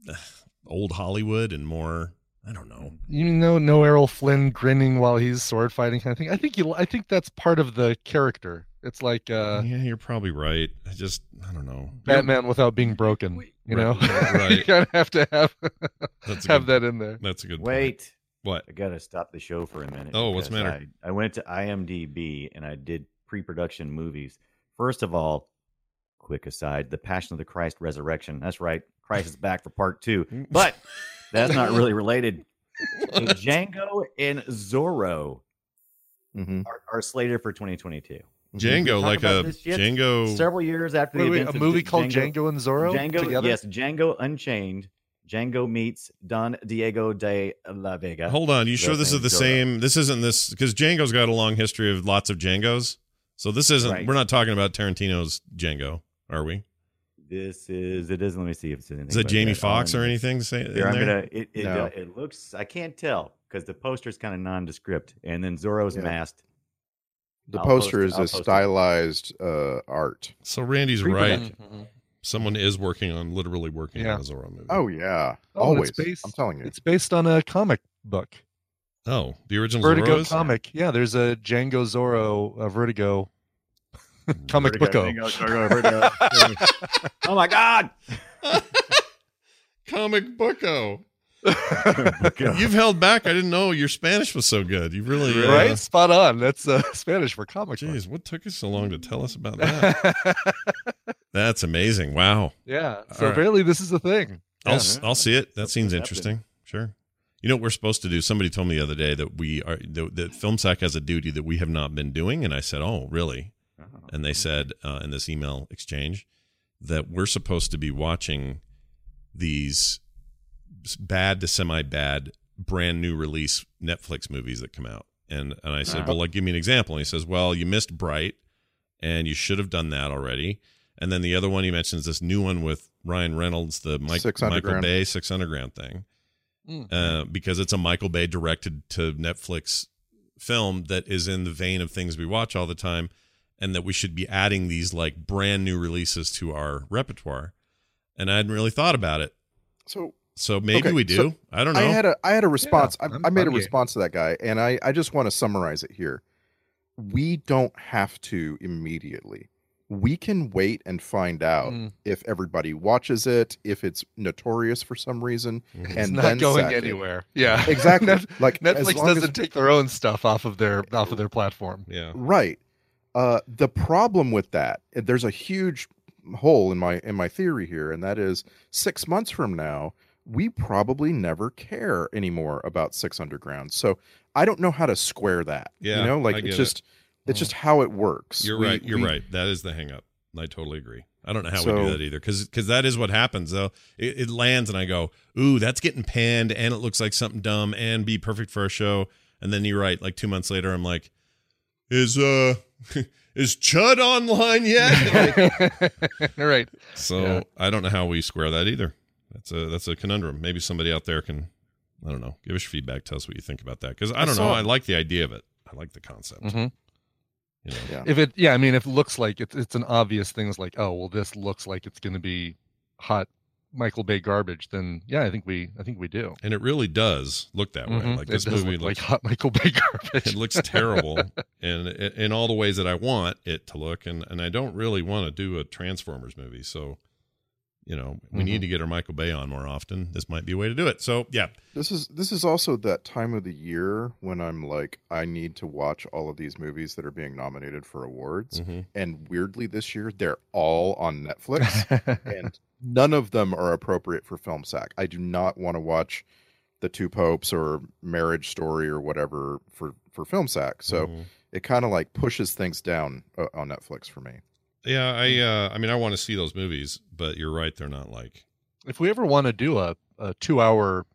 uh, old Hollywood and more. I don't know. You know, no Errol Flynn grinning while he's sword fighting kind of thing. I think you. I think that's part of the character. It's like uh, yeah, you're probably right. I just I don't know. Batman without being broken. You know, Right, right. you kind of have to have That's have good- that in there. That's a good. point. Wait. What? I gotta stop the show for a minute. Oh, what's the because matter? I, I went to IMDb and I did pre-production movies. First of all, quick aside: The Passion of the Christ Resurrection. That's right, Christ is back for part two. Mm. But that's not really related. Django and Zorro Mhm. are, are slated for 2022. Mm-hmm. Django, like a uh, Django. Several years after Wait, the wait, a movie Django, called Django and Zorro Django, together? yes, Django Unchained. Django meets Don Diego de la Vega. Hold on, you sure this is the Zorro. same? This isn't this because Django's got a long history of lots of Django's. So this isn't. Right. We're not talking about Tarantino's Django, are we? This is it. Is let me see if it's anything. Is it Jamie that Foxx or on- anything? Say in Here, I'm there? gonna. It it, No. uh, it looks. I can't tell because the poster is kind of nondescript, and then Zorro's Yeah. masked. The I'll post poster it, is I'll a stylized uh, art. So Randy's right. Pre-production. Someone is working on, literally working Yeah. on a Zorro movie. Oh yeah, Oh, always. based- I'm telling you. It's based on a comic book, oh, the original Vertigo Zorro's? comic. Yeah, there's a Django Zorro uh, Vertigo comic Vertigo, booko. Vertigo. oh my God! comic booko. You've held back. I didn't know your Spanish was so good. You really, uh, right? Spot on. That's uh, Spanish for comic book. Jeez, what took you so long to tell us about that? That's amazing. Wow. yeah. So All right. apparently this is a thing. I'll Yeah. s I'll see it. That seems interesting. Sure. You know what we're supposed to do? Somebody told me the other day that we are that, that FilmSack has a duty that we have not been doing, and I said, "Oh, really?" And they said uh, in this email exchange that we're supposed to be watching these bad to semi-bad brand new release Netflix movies that come out. And and I said, Uh-huh. "Well, like give me an example." And he says, "Well, you missed Bright, and you should have done that already." And then the other one he mentions this new one with Ryan Reynolds, the Mike, Michael Bay Six Underground thing, Mm. uh, because it's a Michael Bay directed to Netflix film that is in the vein of things we watch all the time, and that we should be adding these like brand new releases to our repertoire. And I hadn't really thought about it, So so maybe Okay, we do. so I don't know. I had a I had a response. I'm- I, I made a I'm game. response to that guy, and I I just want to summarize it here. We don't have to immediately. We can wait and find out Mm. if everybody watches it, if it's notorious for some reason, Mhm. It's and not then going sack it. anywhere. Yeah. Exactly. Net- like Netflix doesn't take their own stuff off of their off of their platform. yeah. Right. Uh, the problem with that, there's a huge hole in my in my theory here, and that is six months from now, we probably never care anymore about Six Underground. So I don't know how to square that. Yeah, you know, like I get it's it. Just it's just how it works. You're We- right. You're we- right. That is the hang up. I totally agree. I don't know how we do that either because because that is what happens though. It, it lands and I go, ooh, that's getting panned and it looks like something dumb and be perfect for a show. And then you're right. Like two months later, I'm like, is uh is Chud online yet? All right. so Yeah. I don't know how we square that either. That's a that's a conundrum. Maybe somebody out there can, I don't know, give us feedback. Tell us what you think about that because I I don't know. saw- I like the idea of it. I like the concept. Mhm. You know, Yeah. If it, yeah, I mean, if it looks like it's it's an obvious thing, it's like, oh, well, this looks like it's going to be hot Michael Bay garbage, then yeah, I think we, I think we do. and it really does look that way. Mhm. Like It this movie look looks like hot Michael Bay garbage. it looks terrible and in all the ways that I want it to look and and I don't really want to do a Transformers movie so you know we Mhm. need to get our Michael Bay on more often this might be a way to do it so yeah This is this is also that time of the year when I'm like I need to watch all of these movies that are being nominated for awards, Mhm. and weirdly this year they're all on Netflix. and none of them are appropriate for film sack. I do not want to watch the Two Popes or Marriage Story or whatever for for film sack. So Mhm. it kind of like pushes things down uh, on Netflix for me. Yeah I uh I mean I want to see those movies but you're right they're not like if we ever want to do a, a two hour,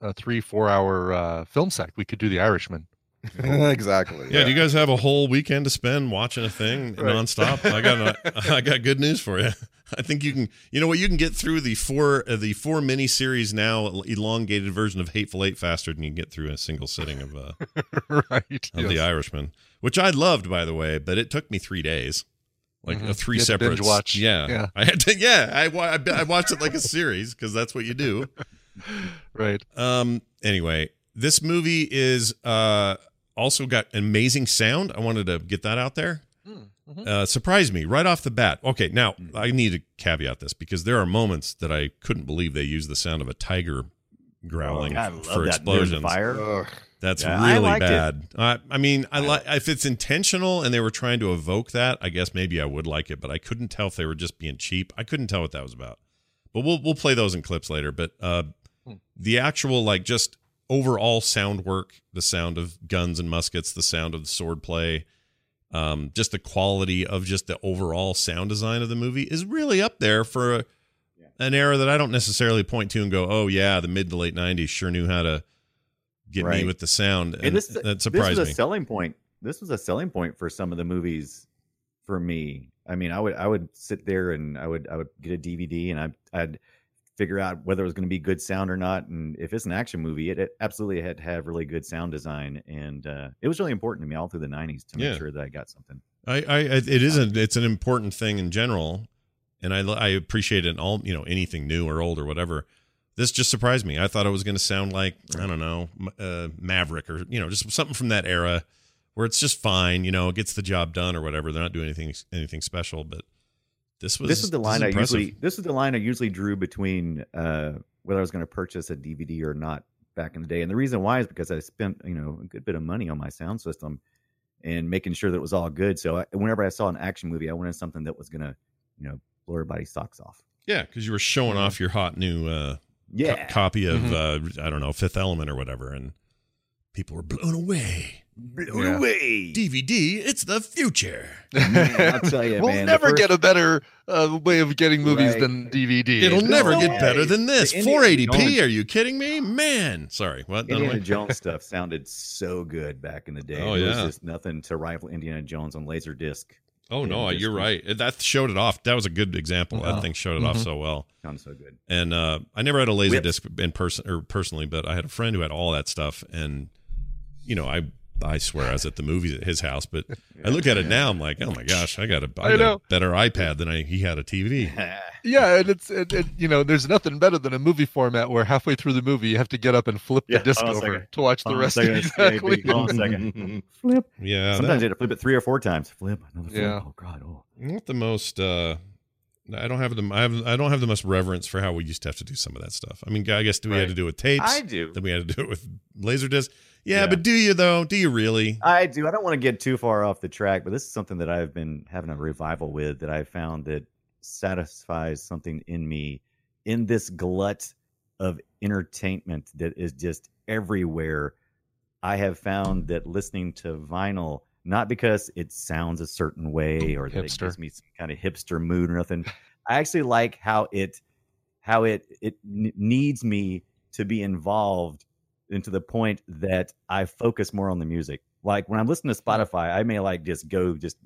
a three, four hour uh, film sack, we could do The Irishman. exactly. Yeah, do you guys have a whole weekend to spend watching a thing Right. nonstop? I got a, I got good news for you. I think you can. You know what? You can get through the four uh, the four mini series now elongated version of Hateful Eight faster than you can get through a single sitting of uh, right. of The. Irishman, which I loved by the way, but it took me three days, like Mhm. uh, three You had to separate watch. Yeah, Yeah. I had to. Yeah, I I, I watched it like a series because that's what you do. Right. Um. Anyway, this movie is uh also got amazing sound. I wanted to get that out there. Mm-hmm. Uh, surprised me right off the bat. Okay, now I need to caveat this because there are moments that I couldn't believe they used the sound of a tiger growling Oh, I love for that explosions. fire. Ugh. That's Yeah, really liked it. bad. I, I mean, I like if it's intentional and they were trying to evoke that. I guess maybe I would like it, but I couldn't tell if they were just being cheap. I couldn't tell what that was about. But we'll we'll play those in clips later. But uh, Hmm. the actual like just overall sound work, the sound of guns and muskets, the sound of the sword play, um, just the quality of just the overall sound design of the movie is really up there for a, an era that I don't necessarily point to and go, oh yeah, the mid to late '90s sure knew how to get me Right. with the sound, and, And this that this was a me. selling point. This was a selling point for some of the movies for me. I mean, I would I would sit there and I would I would get a DVD and I I'd figure out whether it was going to be good sound or not. And if it's an action movie, it, it absolutely had to have really good sound design. And uh, it was really important to me all through the '90s to make Yeah. sure that I got something. I, I, it is a, it's an important thing in general, and I, I appreciate it in all, you know, anything new or old or whatever. This just surprised me. I thought it was going to sound like I don't know, uh, Maverick or you know, just something from that era where it's just fine, you know, it gets the job done or whatever. They're not doing anything anything special, but this was this is the line I usually this is the line I usually drew between uh, whether I was going to purchase a DVD or not back in the day. And the reason why is because I spent you know a good bit of money on my sound system and making sure that it was all good. So I, whenever I saw an action movie, I wanted something that was going to you know blow everybody's socks off. Yeah, because you were showing off your hot new uh, co- Yeah. copy of Mhm. uh, I don't know Fifth Element or whatever, and people were blown away. Blown Yeah. away. DVD, it's the future. Man, I'll tell you, we'll man, never first- get a better uh, way of getting movies Right. than DVD. It'll never No get better than this. Indiana 480p? Jones- Are you kidding me, man? Sorry, what? Indiana Dunaway? Jones stuff sounded so good back in the day. Oh, There yeah. was just nothing to rival Indiana Jones on Laserdisc. Oh no, and you're right. That showed it off. That was a good example. That thing showed it off Mhm. so well. Sounds so good. And uh, I never had a laser Whips. disc in person or personally, but I had a friend who had all that stuff. And you know, I I swear I was at the movies at his house, but I look at it now, I'm like, oh my gosh, I got a, I I got a better iPad than I he had a TV. Yeah, and it's it, it, you know, there's nothing better than a movie format where halfway through the movie you have to get up and flip Yeah, the disc hold on a over second. to watch the Hold on rest. second, Exactly. Stevie. Hold on a second. Flip. Yeah, Sometimes that- you had to flip it three or four times. Flip another flip. Yeah. Oh God. Oh. not the most uh I don't have the I have I don't have the most reverence for how we used to have to do some of that stuff. I mean, I guess we had to do it with tapes. I do. Then we had to do it with laser Laserdisc. Yeah, Yeah. but do you though? Do you really? I do. I don't want to get too far off the track, but this is something that I've been having a revival with that I found that satisfies something in me in this glut of entertainment that is just everywhere. I have found that listening to vinyl, not because it sounds a certain way or that it gives me some kind of hipster mood or nothing. I actually like how it how it it needs me to be involved and to the point that I focus more on the music. Like when I'm listening to mm-hmm. Spotify, I may like just go just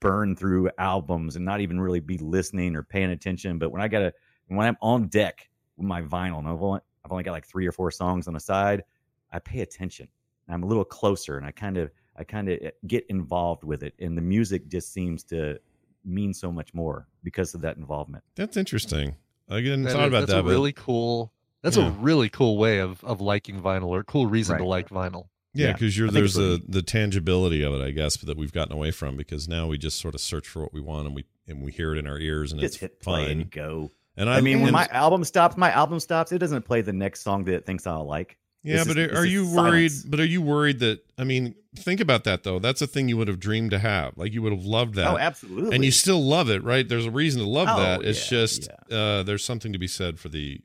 burn through albums and not even really be listening or paying attention. But when I gotta when I'm on deck with my vinyl and I've only, I've only got like three or four songs on the side, I pay attention. I'm a little closer and I kind of I kind of eh, get involved with it. And the music just seems to mean so much more because of that involvement. That's interesting. I didn't That thought is- about that's that. a but- really cool. That's Yeah. a really cool way of of liking vinyl or a cool reason to like vinyl. Yeah, Yeah, because I there's it's a the tangibility of it, I guess, that we've gotten away from because now we just sort of search for what we want and we and we hear it in our ears and Just it's hit play fine. and go. And I, mean, when my album stops, my album stops. It doesn't play the next song that it thinks I'll like. yeah, This but is- are, this are is you worried? silence. But are you worried that I mean, think about that though. That's a thing you would have dreamed to have. Like you would have loved that. Oh, absolutely. and you still love it, right? There's a reason to love Oh, that. It's yeah, just uh, there's something to be said for the for-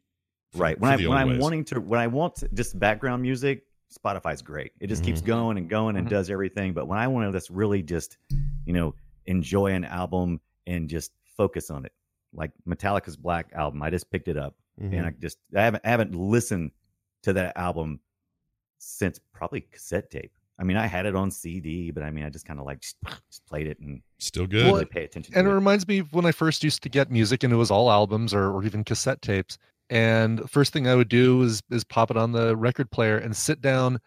right when I the when I'm ways. wanting to when I want just background music, Spotify's great. It just keeps Mhm. going and going and Mhm. does everything. But when I want to just really just you know enjoy an album and just focus on it, like Metallica's Black album, I just picked it up Mhm. and I just I haven't I haven't listened to that album since probably cassette tape. I mean, I had it on CD, but I mean, I just kind of like just, just played it and Still didn't good. really pay attention. and to it it. reminds me of when I first used to get music, and it was all albums or, or even cassette tapes. And first thing I would do is is pop it on the record player and sit down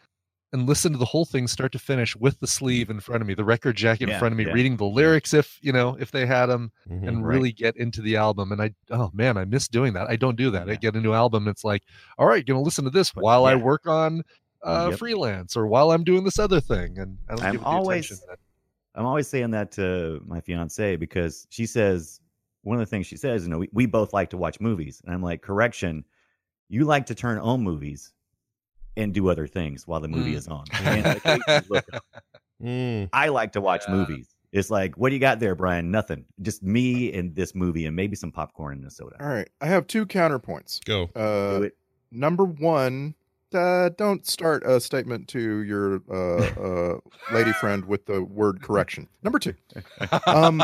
and listen to the whole thing start to finish with the sleeve in front of me, the record jacket in Yeah, front of me, yeah. reading the lyrics if you know if they had them, Mhm. and Right. really get into the album. And I oh man, I miss doing that. I don't do that. I get a new album. It's like, all right, gonna listen to this while I work on uh, Yep. freelance or while I'm doing this other thing, and I don't I'm give it the always- attention I'm always saying that to my fiance because she says one of the things she says, you know, we, we both like to watch movies. And I'm like, correction, you like to turn on movies and do other things while the movie Mm. is on. And occasionally look up. Mm. I like to watch Yeah. movies. It's like, what do you got there, Brian? Nothing. Just me and this movie and maybe some popcorn and a soda. All right, I have two counterpoints. Go. Uh, Do it. number one, uh, don't start a statement to your uh, uh, lady friend with the word correction. Number two, um,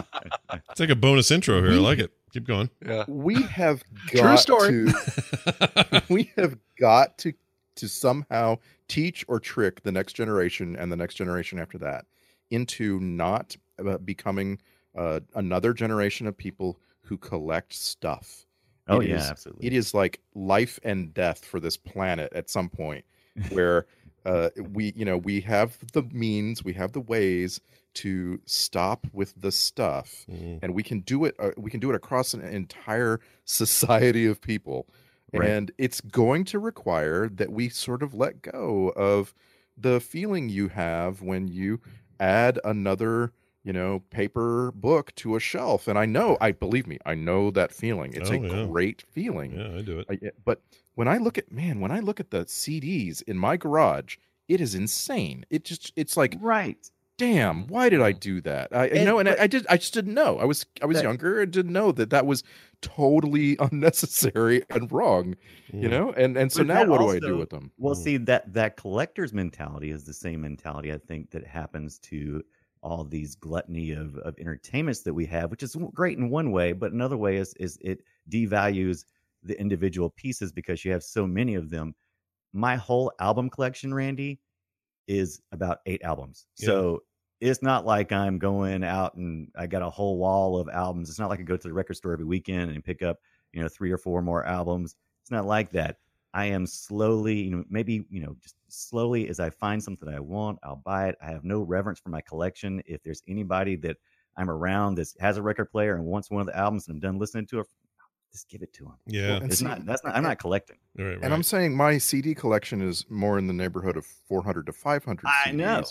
It's like a bonus intro here. I like it. Keep going. yeah. we have got True story. to we have got to to somehow teach or trick the next generation and the next generation after that into not uh, becoming uh, another generation of people who collect stuff. Oh, It yeah, is- absolutely. It is like life and death for this planet at some point where uh, we, you know, we have the means, we have the ways to stop with the stuff, Mhm. and we can do it. Uh, we can do it across an entire society of people, Right. and it's going to require that we sort of let go of the feeling you have when you add another you know paper book to a shelf and i know i believe me i know that feeling it's Oh, a yeah. great feeling Yeah, I do it. I- but when I look at man, when I look at the CDs in my garage, it is insane. It just it's like right. damn, why did I do that? I you know, and I, but- I did I just didn't know. I was I was That- younger and didn't know that that was totally unnecessary and wrong, you Mm. know? And and so But now that what do I do with them? Well, Mm. see that that collector's mentality is the same mentality I think that happens to all these gluttony of, of entertainments that we have, which is great in one way, but another way is is it devalues the individual pieces because you have so many of them. My whole album collection, Randy, is about eight albums. Yeah. So it's not like I'm going out and I got a whole wall of albums. It's not like I go to the record store every weekend and pick up, you know, three or four more albums. It's not like that. I am slowly, you know, maybe, you know, just slowly as I find something I want, I'll buy it. I have no reverence for my collection. If there's anybody that I'm around that has a record player and wants one of the albums and I'm done listening to it, just give it to them. Yeah. And It's see- not, that's not, I'm not collecting. All right, right. And I'm saying my CD collection is more in the neighborhood of 400 to 500 I know.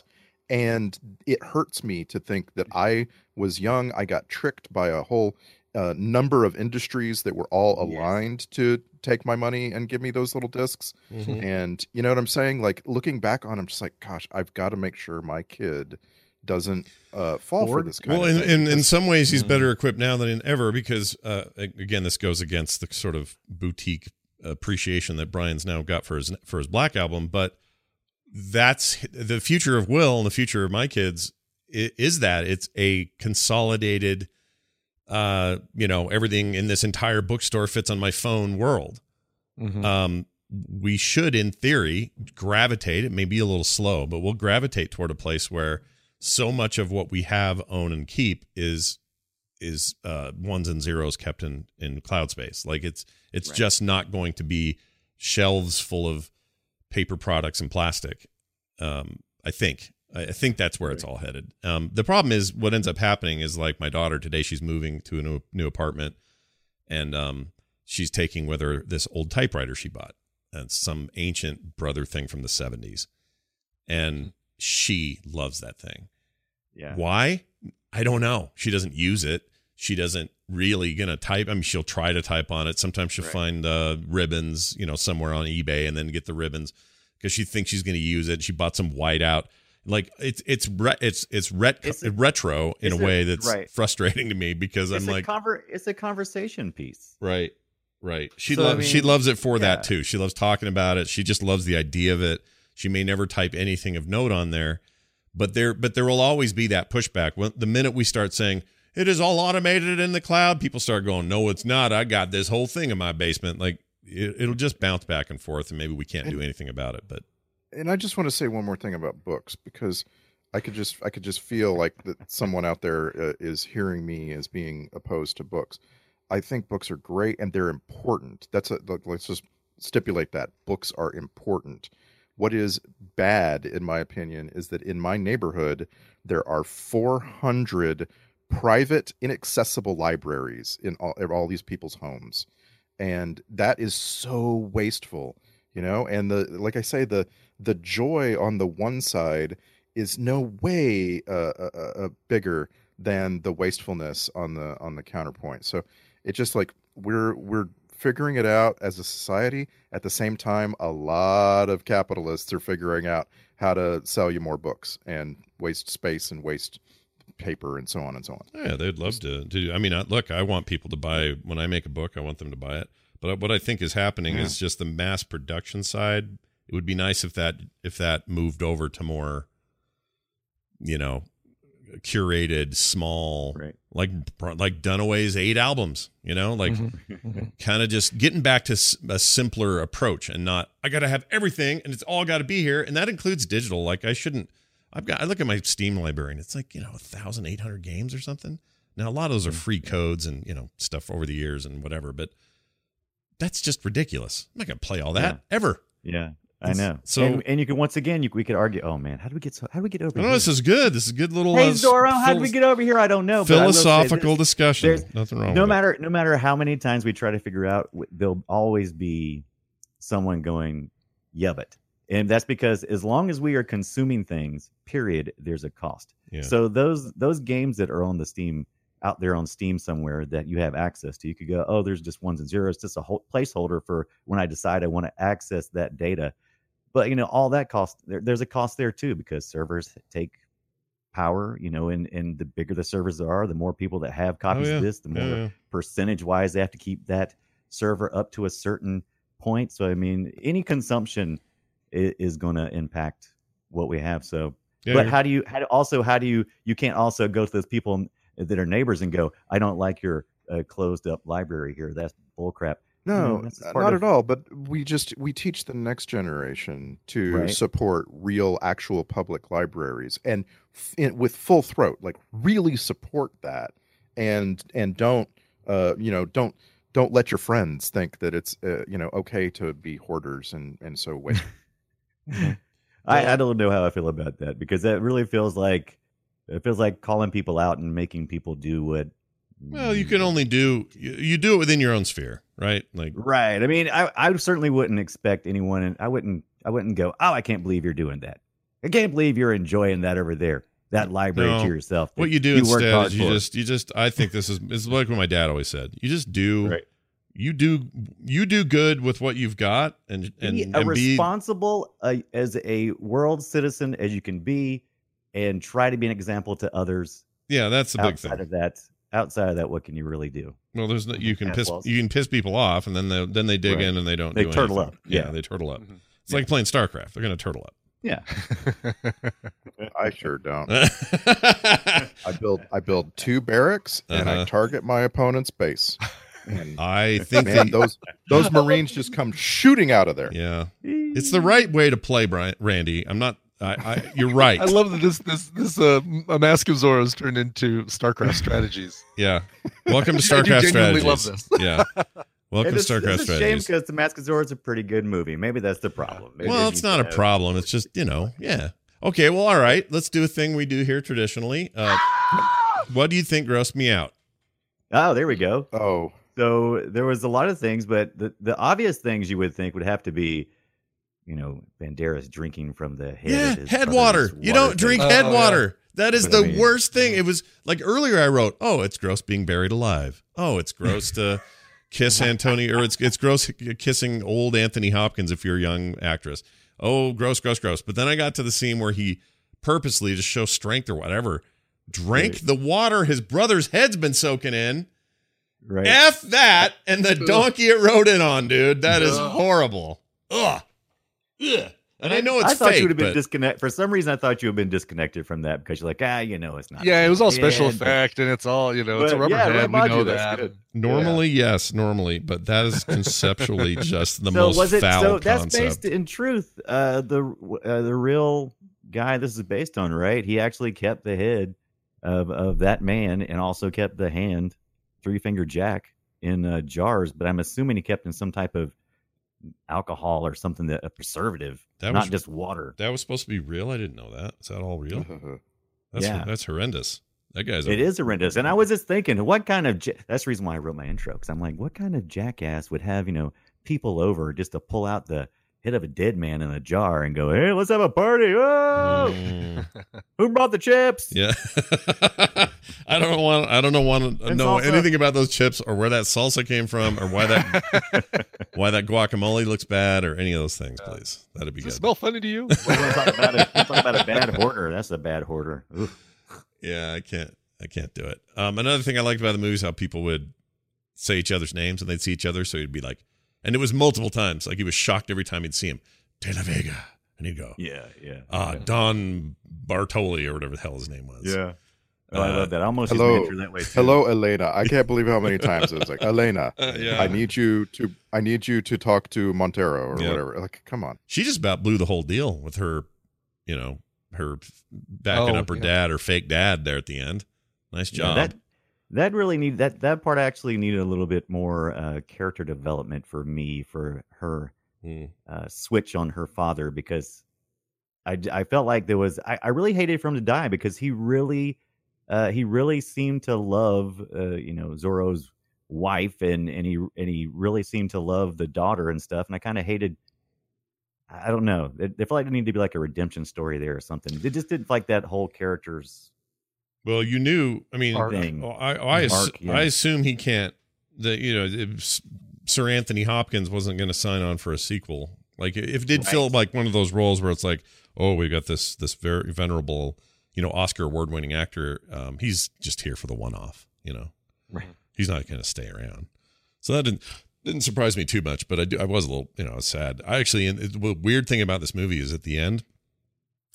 And it hurts me to think that I was young. I got tricked by a whole uh, number of industries that were all Yes. aligned to take my money and give me those little discs. Mhm. And you know what I'm saying? Like looking back on, I'm just like, gosh, I've got to make sure my kid doesn't uh, fall for this kind well, of in, thing. in, in some ways, he's Mm. better equipped now than ever because, uh, again, this goes against the sort of boutique appreciation that Brian's now got for his for his Black album. But that's the future of Will and the future of my kids is that it's a consolidated, uh, you know, everything in this entire bookstore fits on my phone world. Mhm. Um, we should, in theory, gravitate. It may be a little slow, but we'll gravitate toward a place where so much of what we have, own, and keep is is uh, ones and zeros kept in in cloud space. Like it's it's Right. just not going to be shelves full of paper products and plastic. Um, I think I think that's where it's all headed. Um, the problem is what ends up happening is like my daughter today. She's moving to a new new apartment, and um, she's taking with her this old typewriter she bought. And it's some ancient brother thing from the seventies, and she loves that thing. Yeah. Why? I don't know. She doesn't use it. She doesn't really gonna type. I mean, she'll try to type on it. Sometimes she'll Right. find uh, ribbons, you know, somewhere on eBay, and then get the ribbons because she thinks she's gonna use it. She bought some whiteout. Like it's it's re- it's it's, ret- It's a- retro in a way that's right. frustrating to me because It's I'm like, conver- it's a conversation piece. Right. Right. She So, I loves she loves it for yeah. that too. She loves talking about it. She just loves the idea of it. She may never type anything of note on there, but there but there will always be that pushback. When the minute we start saying it is all automated in the cloud, people start going, "No, it's not. I got this whole thing in my basement." Like it, it'll just bounce back and forth and maybe we can't do anything about it, but and I just want to say one more thing about books because I could just I could just feel like that someone out there uh, is hearing me as being opposed to books. I think books are great and they're important. That's a let's just stipulate that books are important. What is bad, in my opinion, is that in my neighborhood there are 400 private, inaccessible libraries in all, in all these people's homes, and that is so wasteful, you know. And the like I say, the the joy on the one side is no way uh, uh, uh, bigger than the wastefulness on the on the counterpoint. So it just like we're we're figuring it out as a society. At the same time, a lot of capitalists are figuring out how to sell you more books and waste space and waste paper and so on and so on. Yeah, they'd love to. to I mean, I, look, I want people to buy when I make a book. I want them to buy it. But what I think is happening Yeah. is just the mass production side. It would be nice if that if that moved over to more, you know, curated, small, Right. like like Dunaway's eight albums. You know, like Mm-hmm. kind of just getting back to a simpler approach and not I got to have everything and it's all got to be here and that includes digital. Like I shouldn't. I've got I look at my Steam library and it's like you know thousand eight hundred games or something. Now a lot of those are free codes and you know stuff over the years and whatever, but that's just ridiculous. I'm not gonna play all that ever. Yeah, I know. so- and, and you can once again, you, we could argue. Oh man, how do we get so? How do we get over Oh, this is good. This is a good little Hey uh, Zorro, how did we get over here? I don't know. but I will say philosophical this, discussion. Nothing wrong. No with matter no matter how many times we try to figure out, there'll always be someone going, "Yub it," and that's because as long as we are consuming things, period, there's a cost. Yeah. So those those games that are on the Steam out there on Steam somewhere that you have access to, you could go, "Oh, there's just ones and zeros, just a whole placeholder for when I decide I want to access that data." But you know, all that cost there, there's a cost there too because servers take power, you know, and and the bigger the servers are, the more people that have oh, copies Oh, yeah. of this, the more Yeah, yeah. percentage wise they have to keep that server up to a certain point. So I mean, any consumption is, is going to impact what we have. So, but how do you? How do, also how do you? You can't also go to those people that are neighbors and go, I don't like your uh, closed up library here. That's bullcrap. No, that's not of- at all. But we just we teach the next generation to Right. support real, actual public libraries, and with full throat, like really support that, and and don't, uh, you know, don't don't let your friends think that it's, uh, you know, okay to be hoarders and and so wait. I, I don't know how I feel about that because that really feels like it feels like calling people out and making people do what. Well, you can only do you, you do it within your own sphere, right? Like Right. I mean, I, I certainly wouldn't expect anyone, and I wouldn't, I wouldn't go, oh, I can't believe you're doing that. I can't believe you're enjoying that over there, that library No. to yourself. What you do worked instead is you for. just you just I think this is is like what my dad always said. You just do Right. you do you do good with what you've got and and, be and a be responsible uh, as a world citizen as you can be, and try to be an example to others. yeah, that's the big outside thing. of that, outside of that, what can you really do? Well, there's no, you can As piss well you can piss people off and then they then they dig Right. in and they don't They do turtle anything. up. Yeah, Yeah. they turtle up. Mhm. It's like playing StarCraft. They're going to turtle up. Yeah. I sure don't. I build I build two barracks and I Uh-huh. target my opponent's base. And I think man, the, those those Marines just come shooting out of there. yeah, it's the right way to play, Brian Randy. I'm not. I, I you're right. I love that this this this uh, a mask of Zorro has turned into StarCraft strategies. Yeah. Welcome to I do StarCraft genuinely strategies. love this. Yeah. Welcome And to it's, StarCraft it's a shame strategies. because The Mask of Zorro is a pretty good movie. Maybe that's the problem. Maybe Well, it's not a problem. It's just you know, yeah. Okay. Well, all right. Let's do a thing we do here traditionally. Uh, what do you think grossed me out? Oh, there we go. Oh, So there was a lot of things, but the, the obvious things you would think would have to be, you know, Banderas drinking from the head. Yeah, of head brother's water. You don't thing. drink Oh, head yeah. water. That is But I the mean- worst thing. It was like earlier I wrote, "Oh, it's gross being buried alive." Oh, it's gross to kiss Antonio or it's it's gross kissing old Anthony Hopkins if you're a young actress. Oh, gross, gross, gross. But then I got to the scene where he purposely to show strength or whatever drank the water his brother's head's been soaking in. Right. F that and the donkey it rode in on, dude. That is horrible. Ugh. Ugh. And I know it's I thought fake, you would have been but- disconnect. For some reason, I thought you would have been disconnected from that because you're like, ah, you know, it's not. Yeah, it was all special Yeah, but- effect, and it's all you know. It's a rubber yeah, head. We know you, that. good. Normally, yes, normally, but that is conceptually just the so most was it? foul So that's concept. based in truth. Uh, the uh, the real guy this is based on, right? He actually kept the head of of that man and also kept the hand, three finger Jack, in uh, jars. But I'm assuming he kept in some type of alcohol or something that a preservative, That not was- just water. That was supposed to be real. I didn't know that. Is that all real? Mm-hmm. That's Yeah. that's horrendous. That guy's. a- It is horrendous. And I was just thinking, what kind of ja- that's the reason why I wrote my intro because I'm like, what kind of jackass would have you know people over just to pull out the head of a dead man in a jar and go, hey, let's have a party. Oh, Mm, who brought the chips? yeah. I don't want. I don't know. Want to know salsa. anything about those chips or where that salsa came from or why that why that guacamole looks bad or any of those things. Please, that'd be Does it good. smell funny to you? We're gonna talk about a, we're talking about a bad hoarder. That's a bad hoarder. Oof. Yeah, I can't. I can't do it. Um, another thing I liked about the movie is how people would say each other's names and they'd see each other, so he'd be like, and it was multiple times. Like he was shocked every time he'd see him, De La Vega, and he'd go, Yeah, yeah. uh, Don Bartoli or whatever the hell his name was. yeah. Oh, I Uh, love that. I almost Hello, intro that way too. hello, Elena. I can't believe how many times it was like Elena. Uh, yeah. I need you to. I need you to talk to Montero or Yeah. whatever. Like, come on. She just about blew the whole deal with her, you know, her backing Oh, up her yeah. dad or fake dad there at the end. Nice Yeah, job. that that really need that that part actually needed a little bit more uh, character development for me for her Hmm. uh, switch on her father because I, I felt like there was I, I really hated for him to die because he really uh, he really seemed to love uh, you know Zorro's wife and and he and he really seemed to love the daughter and stuff and I kind of hated I don't know it, it felt like there needed to be like a redemption story there or something it just didn't like that whole character's Well, you knew. I mean, Arc. thing. oh, I I, ass- Arc, yeah. I assume he can't. That you know, if Sir Anthony Hopkins wasn't going to sign on for a sequel. Like, if it did feel like one of those roles where it's like, oh, we got this this very venerable, you know, Oscar award winning actor. Um, he's just here for the one off. You know, Right. he's not going to stay around. So that didn't didn't surprise me too much. But I do, I was a little, you know, I was sad. I actually, and the weird thing about this movie is at the end,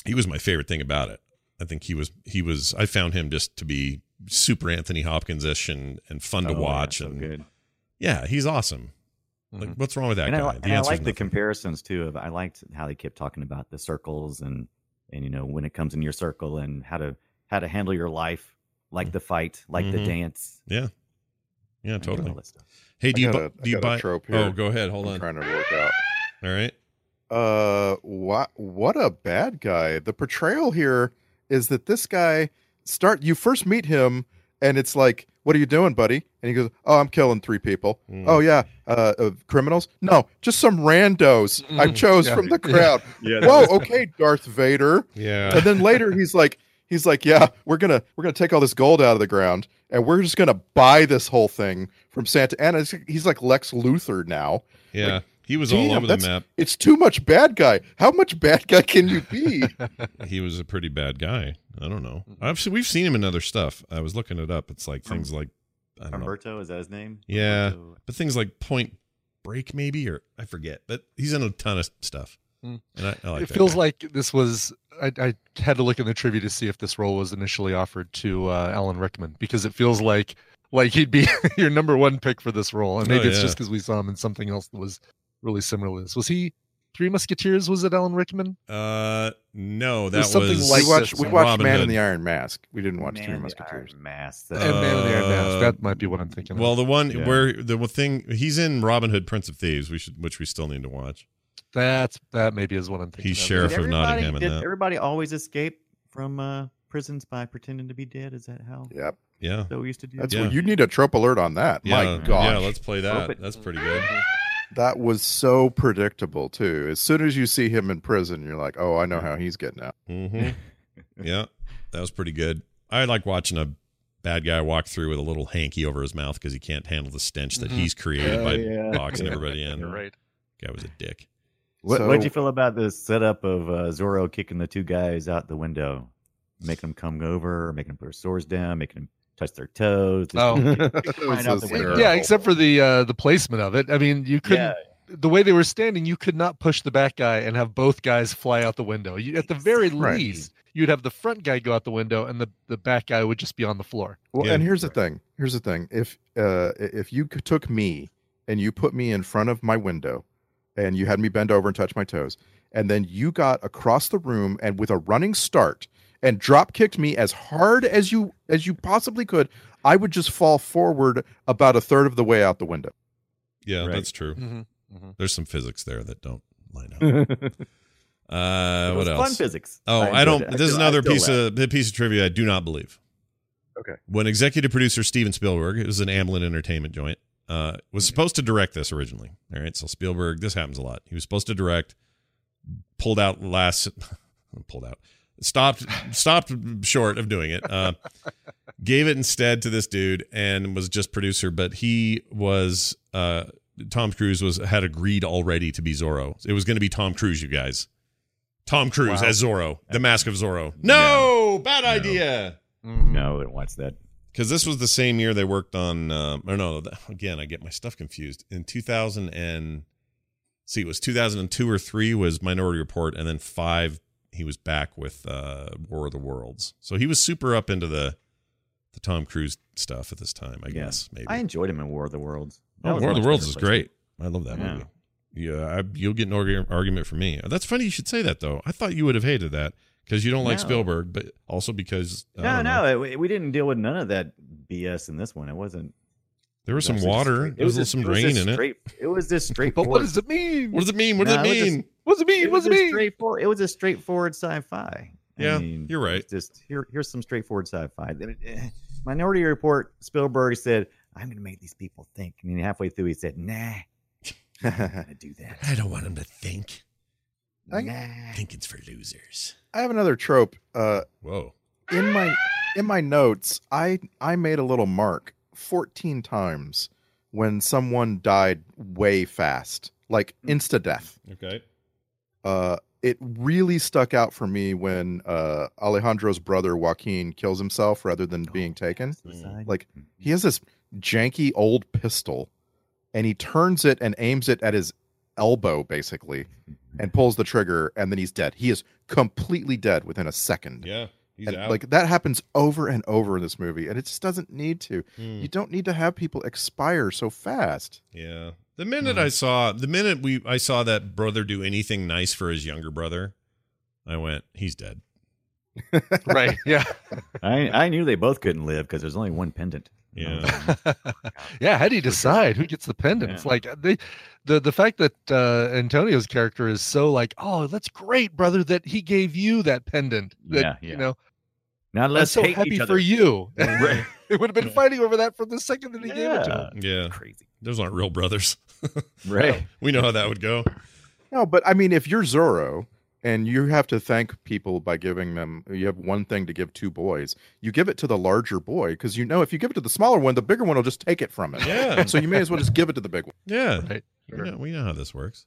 he was my favorite thing about it. I think he was he was I found him just to be super Anthony Hopkins ish and, and fun to Oh, yeah, watch so and good. yeah, he's awesome. Like what's wrong with that and guy? I, The and I answer's like the comparisons too. Of I liked how they kept talking about the circles and and you know when it comes in your circle and how to how to handle your life, like the fight, like the Mhm. dance. Yeah. Yeah, totally. all that stuff. Hey, do I you got bu- a- I do you buy trope here. Oh, go ahead. Hold I'm on. trying to work out. All right. Uh, what what a bad guy. The portrayal here is that this guy start. You first meet him, and it's like, "What are you doing, buddy?" And he goes, "Oh, I'm killing three people." Mm. Oh yeah, uh, uh, criminals? No, just some randos I Mm, chose yeah. from the crowd. Yeah, Whoa, okay, Darth Vader. Yeah. And then later he's like, he's like, yeah, we're gonna we're gonna take all this gold out of the ground, and we're just gonna buy this whole thing from Santa Anna. He's like Lex Luthor now. Yeah. He was all over the map. It's too much bad guy. How much bad guy can you be? He was a pretty bad guy. I don't know. I've we've seen him in other stuff. I was looking it up. It's like things like I don't know. Is that his name? Yeah, Umberto. but things like Point Break maybe or I forget. But he's in a ton of stuff. Hmm. And I, I like it that feels guy. like this was. I, I had to look in the trivia to see if this role was initially offered to uh, Alan Rickman because it feels like like he'd be your number one pick for this role, and Oh, maybe it's just because we saw him in something else that was really similar to this. Was he Three Musketeers? Was it Alan Rickman? Uh, no, that There's something was like we watched we watched Robin Man Hood. in the Iron Mask. We didn't watch Three Man, the Musketeers. Iron Mask. and Man in the Iron Mask. Uh, That might be what I'm thinking. Well, of. the one Yeah. where the thing he's in Robin Hood, Prince of Thieves, we should which we still need to watch. that's that maybe is what I'm thinking. He's of. sheriff Did of Nottingham did that. everybody always escape from uh, prisons by pretending to be dead? Is that how Yep. Yeah, that we used to do? That's Yeah. what you need a trope alert on that. yeah, My God. yeah. Let's play that. That's pretty good. That was so predictable too. As soon as you see him in prison, you're like, "Oh, I know how he's getting out." hmm yeah, that was pretty good. I like watching a bad guy walk through with a little hanky over his mouth because he can't handle the stench that Mhm. he's created Oh, by yeah. boxing everybody in. You're right. Guy was a dick. What So- what'd you feel about the setup of uh, Zorro kicking the two guys out the window, making them come over, making them put their swords down, making them touch their toes? just Oh. flying That was out so the Yeah, except for the uh, the placement of it. I mean, you couldn't. Yeah. the way they were standing, you could not push the back guy and have both guys fly out the window. You, at the very Right. least, you'd have the front guy go out the window, and the the back guy would just be on the floor. Well, Yeah. and here's the thing. Here's the thing. If uh, if you took me and you put me in front of my window, and you had me bend over and touch my toes, and then you got across the room and with a running start and drop kicked me as hard as you as you possibly could, I would just fall forward about a third of the way out the window. Yeah, Right. that's true. Mhm. There's some physics there that don't line up. Uh, what was this fun physics. Oh, I, enjoyed don't. it. I This is another piece laugh. of piece of trivia I do not believe. Okay. When executive producer Steven Spielberg, it was an Amblin Entertainment joint, uh, was supposed to direct this originally. All right, so Spielberg, this happens a lot. He was supposed to direct, pulled out last, pulled out, stopped, stopped short of doing it. Uh, gave it instead to this dude and was just producer. But he was, uh, Tom Cruise was had agreed already to be Zorro. It was going to be Tom Cruise, you guys. Tom Cruise Wow. as Zorro, the Mask of Zorro. No, bad idea. No, I wouldn't watch that. Because this was the same year they worked on, um, or no, th- again, I get my stuff confused. In 2000 and see, it was 2002 or three was Minority Report, and then five he was back with uh, War of the Worlds. So he was super up into the the Tom Cruise stuff at this time, I Yeah. guess. Maybe. I enjoyed him in War of the Worlds. That oh, War of the Worlds is great. I love that Yeah. movie. Yeah, I, you'll get an argu- argument from me. That's funny you should say that though. I thought you would have hated that because you don't like No. Spielberg, but also because No, no, it, we didn't deal with none of that BS in this one. It wasn't. there was some it was just water. straight- There was, some rain in it. straight, It was just But what does it mean? What does it mean? What does it it mean? What does it mean? it What was it a mean? straightforward. It was a straightforward sci-fi. Yeah, I mean, you're right. Just here, here's some straightforward sci-fi. Eh, Minority Report. Spielberg said, "I'm going to make these people think," and then halfway through, he said, "Nah, I'm not going to do that. I don't want them to think. I- nah." think it's for losers. I have another trope. Uh, Whoa. in my in my notes, I I made a little mark 14 times when someone died way fast, like insta death. Okay. Uh, it really stuck out for me when uh, Alejandro's brother Joaquin kills himself rather than being taken. Like he has this janky old pistol, and he turns it and aims it at his elbow basically, and pulls the trigger, and then he's dead. He is completely dead within a second. Yeah. And, like that happens over and over in this movie, and it just doesn't need to. Hmm. You don't need to have people expire so fast. Yeah. The minute I saw the minute we I saw that brother do anything nice for his younger brother, I went, he's dead. right. Yeah. I I knew they both couldn't live because there's only one pendant. Yeah. yeah. How do you decide who gets the pendant? It's Yeah. like they, the the fact that uh, Antonio's character is so like, oh, that's great, brother, that he gave you that pendant. That, Yeah, You know, Now I'm let's so hate happy each for you. Right. it would have been fighting over that from the second that he gave it to him. Yeah. Crazy. Those aren't real brothers. Right. we know how that would go. No, but I mean, if you're Zorro and you have to thank people by giving them, you have one thing to give two boys, you give it to the larger boy because you know if you give it to the smaller one, the bigger one will just take it from him. Yeah. so you may as well just give it to the big one. Yeah. Right. We know, we know how this works.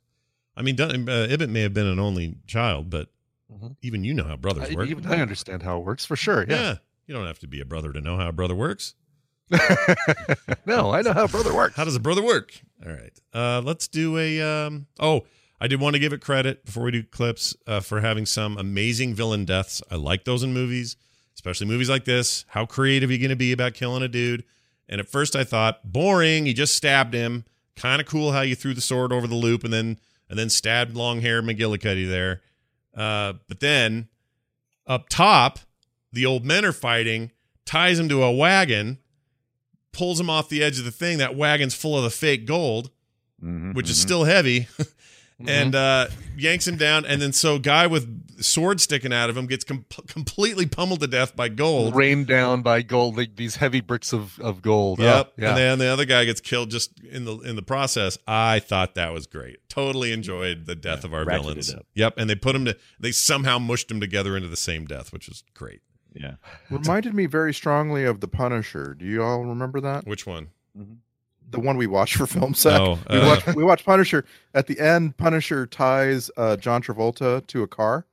I mean, Dun- uh, Ibbott may have been an only child, but Mhm. even you know how brothers I, work. even I understand how it works for sure. yeah. Yeah. You don't have to be a brother to know how a brother works. no, I know how a brother works. How does a brother work? All right. Uh, let's do a. Um, oh, I did want to give it credit before we do clips uh, for having some amazing villain deaths. I like those in movies, especially movies like this. How creative are you going to be about killing a dude? And at first I thought boring. You just stabbed him. Kind of cool how you threw the sword over the loop and then and then stabbed long hair McGillicuddy there. Uh, but then up top, the old men are fighting, ties him to a wagon, pulls him off the edge of the thing. That wagon's full of the fake gold, Mhm, which is mhm. still heavy, Mm-hmm. and uh, yanks him down. And then so guy with sword sticking out of him gets com- completely pummeled to death by gold. rained down by gold, like these heavy bricks of, of gold. Yep. Oh, yeah. And then the other guy gets killed just in the in the process. I thought that was great. Totally enjoyed the death of our villains. up. Yep. And they put them to they somehow mushed them together into the same death, which was great. Yeah. Reminded me very strongly of the Punisher. Do you all remember that? Which one? The one we watch for Film Sack. Oh, we watch we watched Punisher. At the end, Punisher ties uh, John Travolta to a car,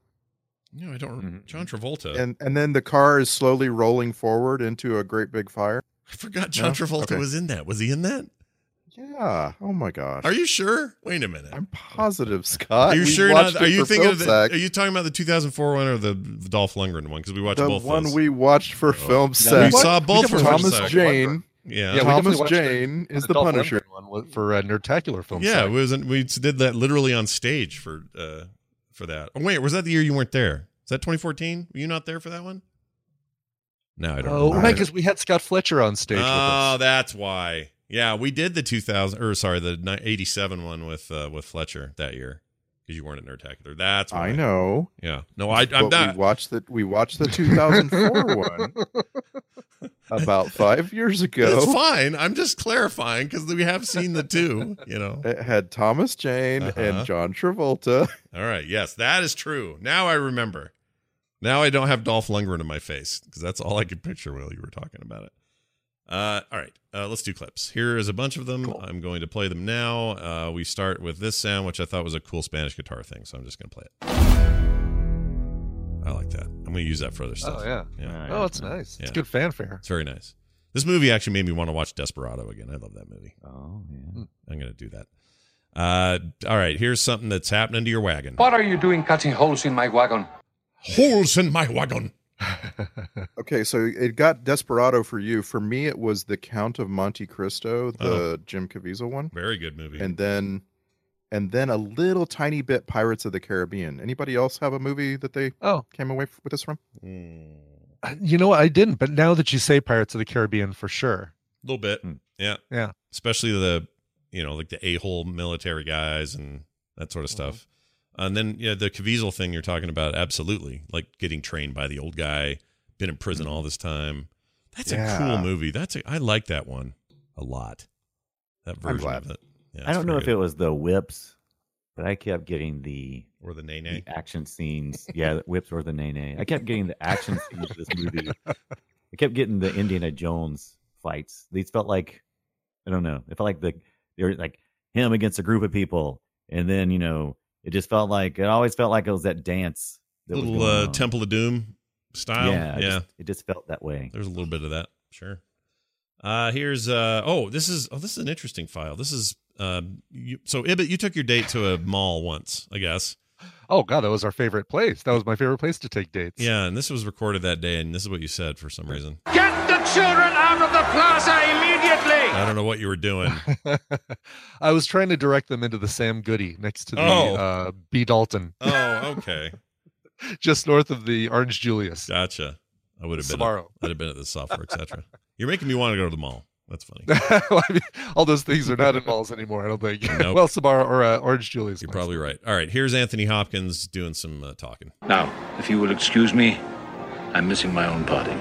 No, I don't. remember. Mhm. John Travolta. and and then the car is slowly rolling forward into a great big fire. I forgot John No? Travolta Okay. was in that. Was he in that? Yeah. Oh my gosh. Are you sure? Wait a minute. I'm positive, Scott. Are you We sure? Not, are you thinking of the? Are you talking about the 2004 one or the Dolph Lundgren one? Because we watched the both. one those. we watched for Film Sack. we set? saw both for Thomas Film Sack. Jane. Yeah. we Thomas definitely watched Jane is the Dolph Punisher. One for uh, Nerdtacular film. Yeah, Sack. it was. We did that literally on stage for uh for that. Oh wait, was that the year you weren't there? Is that 2014? Were you not there for that one? No, I don't. Know. Oh, remember. right, because we had Scott Fletcher on stage with Oh, us. that's why. Yeah, we did the 2000 or sorry, the ni- 87 one with uh, with Fletcher that year because you weren't at Nerdtacular. That's why. I know. Yeah. No, I, I'm But not. We watched the we watched the 2004 one about five years ago. It's fine. I'm just clarifying because we have seen the two. You know. It had Thomas Jane Uh-huh. and John Travolta. All right. Yes, that is true. Now I remember. Now I don't have Dolph Lundgren in my face because that's all I could picture while you were talking about it. Uh, all right, uh, let's do clips. Here is a bunch of them. I'm going to play them now. Uh, we start with this sound, which I thought was a cool Spanish guitar thing, so I'm just going to play it. I like that. I'm going to use that for other stuff. Oh yeah. Yeah. Oh, it's nice. It's good fanfare. It's very nice. This movie actually made me want to watch Desperado again. I love that movie. Oh, yeah. I'm going to do that. Uh, all right, here's something that's happening to your wagon. What are you doing cutting holes in my wagon? Holes in my wagon. Okay, so it got Desperado for you. For me, it was the Count of Monte Cristo, the Oh. Jim Caviezel one, Very good movie. and then and then a little tiny bit Pirates of the Caribbean. Anybody else have a movie that they Oh, came away with this from? Mm, you know what? I didn't, but now that you say Pirates of the Caribbean, for sure. a little bit. Hmm. Yeah. Yeah. Especially the, you know, like the a hole military guys and that sort of stuff. Uh, and then, yeah, the Caviezel thing you're talking about, absolutely. Like getting trained by the old guy, been in prison mm. all this time. That's a cool movie. That's a, I like that one a lot. That I'm version glad. of it. Yeah, I don't know very if it was the whips, but I kept getting the, or the nay the nay. action scenes. Yeah, the whips or the nay nay. I kept getting the action scenes of this movie. I kept getting the Indiana Jones fights. These felt like I don't know. It felt like the they were like him against a group of people, and then you know it just felt like it always felt like it was that dance. That was Little going uh, on. Temple of Doom style. Yeah, it yeah. just- it just felt that way. There's a little bit of that, sure. Uh here's uh oh, this is oh this is an interesting file. This is uh you, so Ibbott, you took your date to a mall once, I guess. Oh god, that was our favorite place. That was my favorite place to take dates. Yeah, and this was recorded that day, and this is what you said for some reason. Get the children out of the plaza immediately! I don't know what you were doing. I was trying to direct them into the Sam Goody next to the Oh. uh, B Dalton, Oh, okay, just north of the Orange Julius. gotcha. I would have been. Sbarro. I'd have been at the software, etc. You're making me want to go to the mall. That's funny. Well, I mean, all those things are not in malls anymore. I don't think. Nope. Well, Sbarro or uh, Orange Julius. You're might probably right. All right, here's Anthony Hopkins doing some uh, talking. Now, if you will excuse me, I'm missing my own party.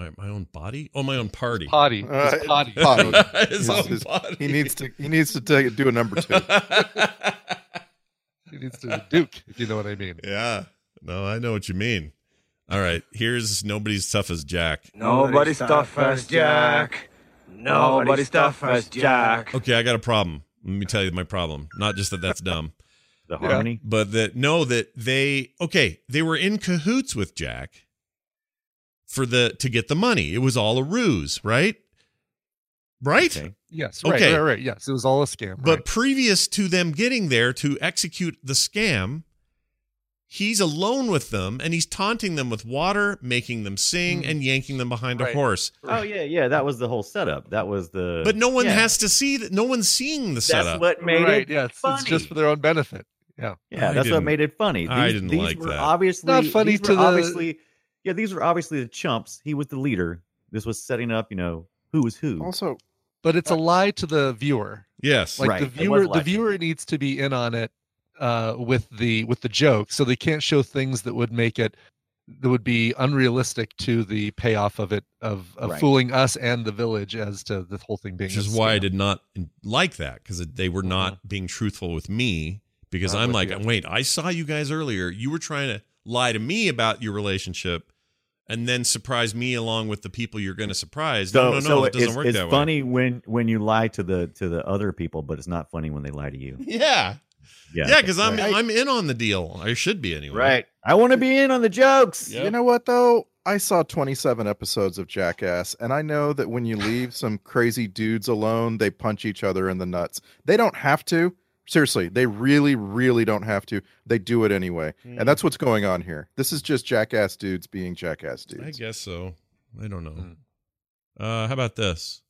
My, my own body? Oh, my own party. Potty. Uh, His potty. potty. His His- own his- body. He needs to he needs to take, do a number two. He needs to Duke, if you know what I mean. Yeah. No, I know what you mean. All right. Here's nobody's tough as Jack. Nobody's tough as Jack. Nobody's tough as Jack. Okay, I got a problem. Let me tell you my problem. Not just that that's dumb, The harmony. but that no, that they okay, they were in cahoots with Jack for the to get the money. It was all a ruse, right? Right? Okay. Yes. Right. Okay. Right. Right. Yes. It was all a scam. But right. previous to them getting there to execute the scam, he's alone with them and he's taunting them with water, making them sing, hmm. and yanking them behind a horse. Oh yeah, yeah. That was the whole setup. That was the. But no one yeah. has to see that. No one's seeing the setup. That's what made right. it. Yeah. It's, it's just for their own benefit. Yeah. Yeah, I that's what didn't- made it funny. These, I didn't these like were that. Obviously, Not funny these were to the- obviously. Yeah, these were obviously the chumps. He was the leader. This was setting up, you know, who was who. Also, But it's a lie to the viewer. yes. Like Right, the viewer, the viewer needs to be in on it uh, with the with the joke, so they can't show things that would make it that would be unrealistic to the payoff of it of, of Right. fooling us and the village as to the whole thing being. Which a is why I did not like that because they were not being truthful with me. Because Not I'm like, you. wait, I saw you guys earlier. You were trying to lie to me about your relationship, and then surprise me along with the people you're going to surprise. so, no, no, no, so it doesn't it's, work it's that way. It's funny when when you lie to the to the other people, but it's not funny when they lie to you. Yeah, Yeah, yeah, because I'm I'm in on the deal. I should be anyway. Right. I want to be in on the jokes. You know what though? I saw 27 episodes of Jackass, and I know that when you leave some crazy dudes alone, they punch each other in the nuts. They don't have to. Seriously, they really, really don't have to. They do it anyway, Mm. and that's what's going on here. This is just Jackass dudes being Jackass dudes. I guess so. I don't know. Uh, how about this?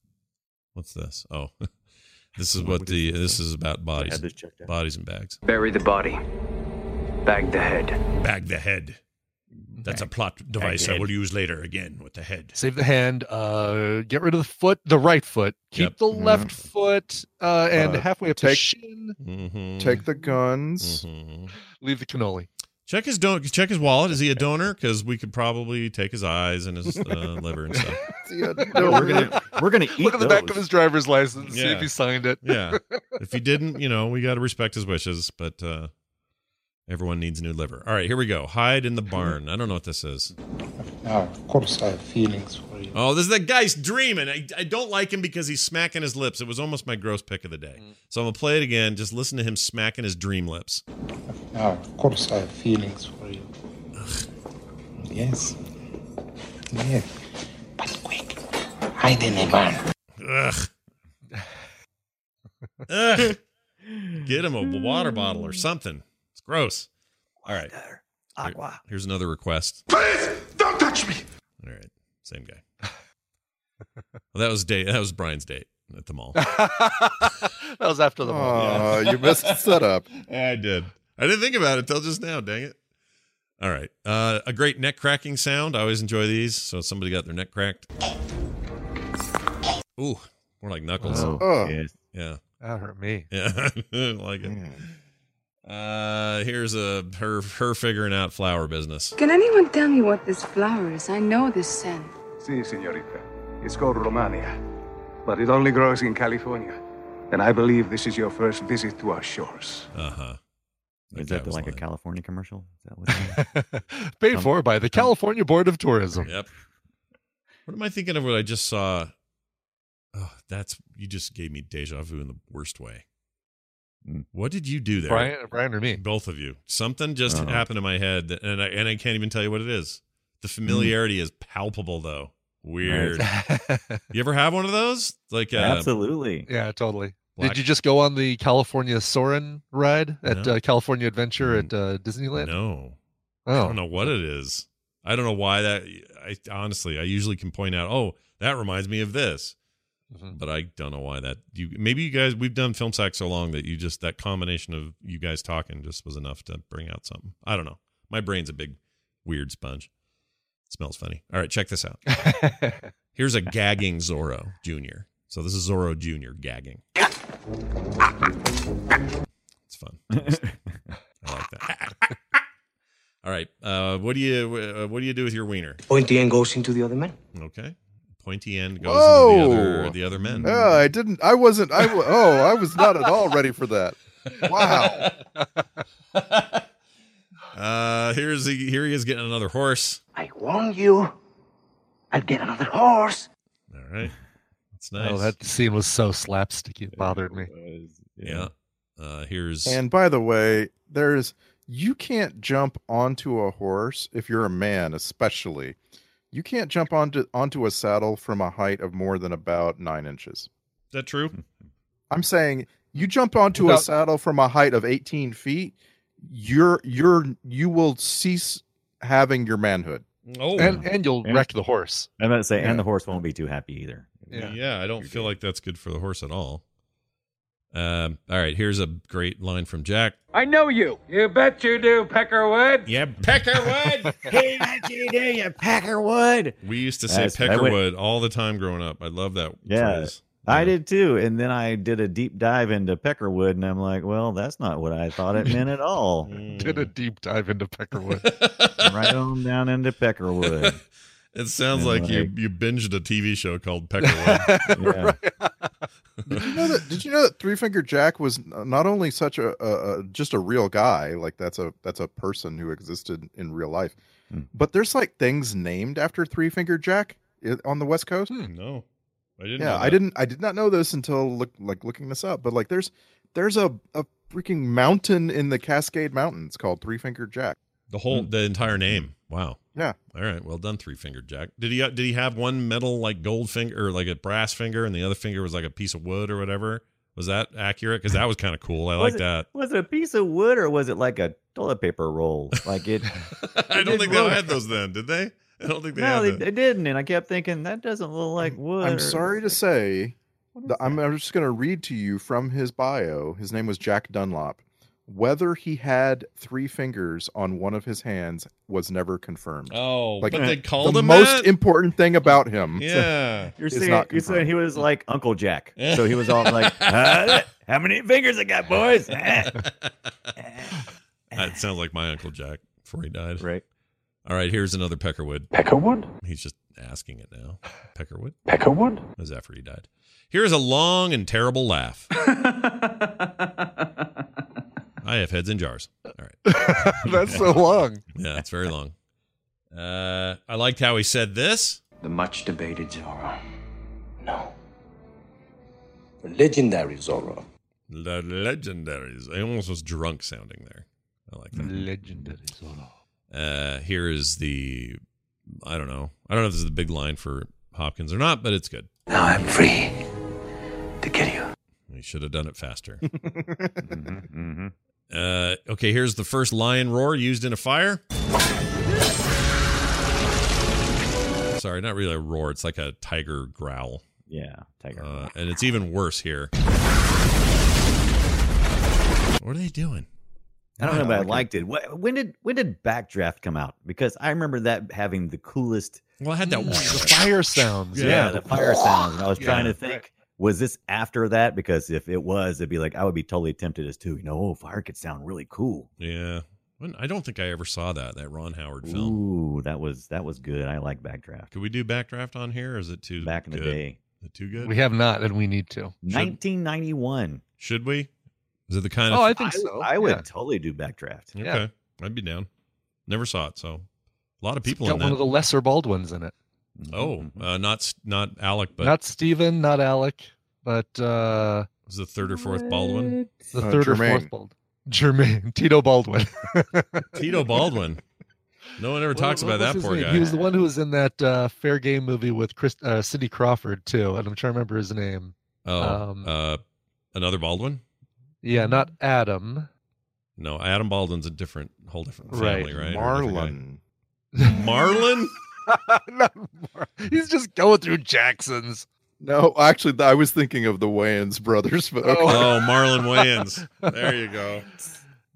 What's this? Oh, this is what the this is about bodies, had this checked out. bodies and bags. Bury the body. Bag the head. Bag the head. That's a plot device I will use later again with the head. Save the hand. Uh, get rid of the foot, the right foot. Keep Yep. the left foot, uh, and Uh, halfway up the take- shin. Mm-hmm. Take the guns. Leave the cannoli. Check his don- check his wallet. Is he a donor? Because we could probably take his eyes and his uh, liver and stuff. No, we're gonna we're gonna eat Look at the back of his driver's license. See if he signed it. Yeah. If he didn't, you know, we got to respect his wishes, but uh, everyone needs a new liver. All right, here we go. Hide in the barn. I don't know what this is. Now, of course, I have feelings for you. Oh, this is that guy's dreaming. I, I don't like him because he's smacking his lips. It was almost my gross pick of the day. Mm. So I'm going to play it again. Just listen to him smacking his dream lips. Now, of course, I have feelings for you. Yes. Yes. But quick, hide in the barn. Ugh. Ugh. Get him a water bottle or something. It's gross. All right. Aqua. Here's another request. Please, don't touch me. All right. Same guy. Well, that was date. That was Brian's date at the mall. that was after the ball. Aw, you missed the setup. I did. I didn't think about it till just now. Dang it. All right. Uh, a great neck cracking sound. I always enjoy these. So somebody got their neck cracked. Ooh, more like knuckles. Oh, Oh. Yeah. That hurt me. Yeah. Like it. Uh, here's a her her figuring out flower business. Can anyone tell me what this flower is? I know this scent. Si, señorita. It's called Romneya, but it only grows in California. And I believe this is your first visit to our shores. Uh huh. Is that like a California commercial? Is that what? Paid Um, for by the California Board of Tourism. Yep. What am I thinking of? What I just saw. Oh, that's you just gave me deja vu in the worst way. Mm. What did you do there, Brian, Brian or me? Both of you. Something just Uh-huh. happened in my head, that, and I and I can't even tell you what it is. The Mm. familiarity is palpable, though. Weird. you ever have one of those? Like, uh, Absolutely. Yeah, totally. Black- Did you just go on the California Soarin' ride at No. uh, California Adventure at uh, Disneyland? No. Oh. I don't know what it is. I don't know why that. I honestly, I usually can point out. Oh, that reminds me of this, Mhm. but I don't know why that. You maybe you guys we've done film sack so long that you just that combination of you guys talking just was enough to bring out something. I don't know. My brain's a big weird sponge. smells funny. All right, check this out. Here's a gagging Zorro Junior. So this is Zorro Junior gagging. It's fun. I like that. All right. Uh, what do you uh, what do you do with your wiener? Pointy end goes into the other man. Okay. Pointy end goes into the other the other men. Oh, I didn't. I wasn't. I oh, I was not at all ready for that. Wow. Uh, here's he, here he is getting another horse. I warn you, I'll get another horse. All right. That's nice. Oh, that scene was so slapsticky. It bothered me. yeah. Uh, here's And by the way, there's you can't jump onto a horse if you're a man, especially. You can't jump onto onto a saddle from a height of more than about nine inches. is that true? Hmm. I'm saying you jump onto a saddle from a height of 18 feet, you're you're you will cease having your manhood. Oh, And and you'll Yeah. wreck the horse. I'm about to say, Yeah. and the horse won't be too happy either. yeah. Yeah. I don't feel like that's good for the horse at all. Um, all right, here's a great line from Jack. I know you. You bet you do, Peckerwood. Yeah, Peckerwood. hey, what you do, you Peckerwood? we used to say That's- I went- Peckerwood all the time growing up. I love that. Yeah, phrase. I did too. And then I did a deep dive into Peckerwood, and I'm like, well, that's not what I thought it meant at all. Did a deep dive into Peckerwood. right on down into Peckerwood. It sounds And like you you binged a TV show called Peckerwood. Yeah. Did you know that? Did you know that Three Finger Jack was not only such a, a, a just a real guy, like that's a that's a person who existed in real life, Hmm. but there's like things named after Three Finger Jack on the West Coast. no, I didn't. yeah, know I didn't. I did not know this until look like looking this up. But like, there's there's a a freaking mountain in the Cascade Mountains called Three Finger Jack. The whole, the entire name. Wow. Yeah. All right. Well done, three fingered Jack. Did he uh, did he have one metal like gold finger or like a brass finger, and the other finger was like a piece of wood or whatever? Was that accurate? Because that was kind of cool. I like that. Was it a piece of wood or was it like a toilet paper roll? Like it. I don't think they had those then, did they? I don't think they no, had they, they didn't, and I kept thinking that doesn't look like wood. I'm sorry to say, the, I'm, I'm just going to read to you from his bio. His name was Jack Dunlop. Whether he had three fingers on one of his hands was never confirmed. Oh, Like, but they the called him The most that? important thing about him. Yeah. You're saying, not you're saying confirmed. he was like Uncle Jack. So he was all like, "Ah, "How many fingers I got, boys?" That sounds like my Uncle Jack before he died. Right. All right, here's another Peckerwood. Peckerwood? He's just asking it now. Peckerwood? Peckerwood? That was after he died. Here's a long and terrible laugh. I have heads in jars. All right. That's so long. Yeah, it's very long. Uh, I liked how he said this. The much debated Zorro. No. The legendary Zorro. The legendaries. I almost was drunk sounding there. I like that. Legendary Zorro. Uh, here is the. I don't know. I don't know if this is the big line for Hopkins or not, but it's good. Now I'm free to kill you. We should have done it faster. mm-hmm. Uh, okay, here's the first lion roar used in a fire. Sorry, not really a roar. It's like a tiger growl. Yeah, tiger. Uh, and it's even worse here. What are they doing? I don't know, I but I liked it. When did when did Backdraft come out? Because I remember that having the coolest. Well, I had that The fire sounds. Yeah, Yeah, the fire sounds. And I was trying Yeah. to think, was this after that? Because if it was, it'd be like I would be totally tempted as to, you know, oh, fire could sound really cool. Yeah. I don't think I ever saw that that Ron Howard film. Ooh, that was that was good. I like Backdraft. Could we do backdraft on here? Or is it too Back in the day. Is it too good? We have not, and we need to. 1991. Should we? Is it the kind of? Oh, I think so. I would Yeah. totally do Backdraft. Okay, yeah. I'd be down. Never saw it, so a lot of people Got in one that. of the lesser Baldwins in it. Oh, uh, not not Alec, but not Stephen, not Alec, but uh was the third or fourth Baldwin? the Uh, third or fourth Baldwin. Jermaine Tito Baldwin. Tito Baldwin. No one ever talks What- about what that poor name? guy. He was the one who was in that uh, Fair Game movie with Chris, uh, Cindy Crawford too, and I'm trying to remember his name. oh, um, uh, another Baldwin? Yeah, not Adam. No, Adam Baldwin's a different, whole different family, right? Or a Marlon. Marlon? Not He's just going through Jacksons. No, actually, I was thinking of the Wayans brothers, but okay. Oh, Marlon Wayans. There you go.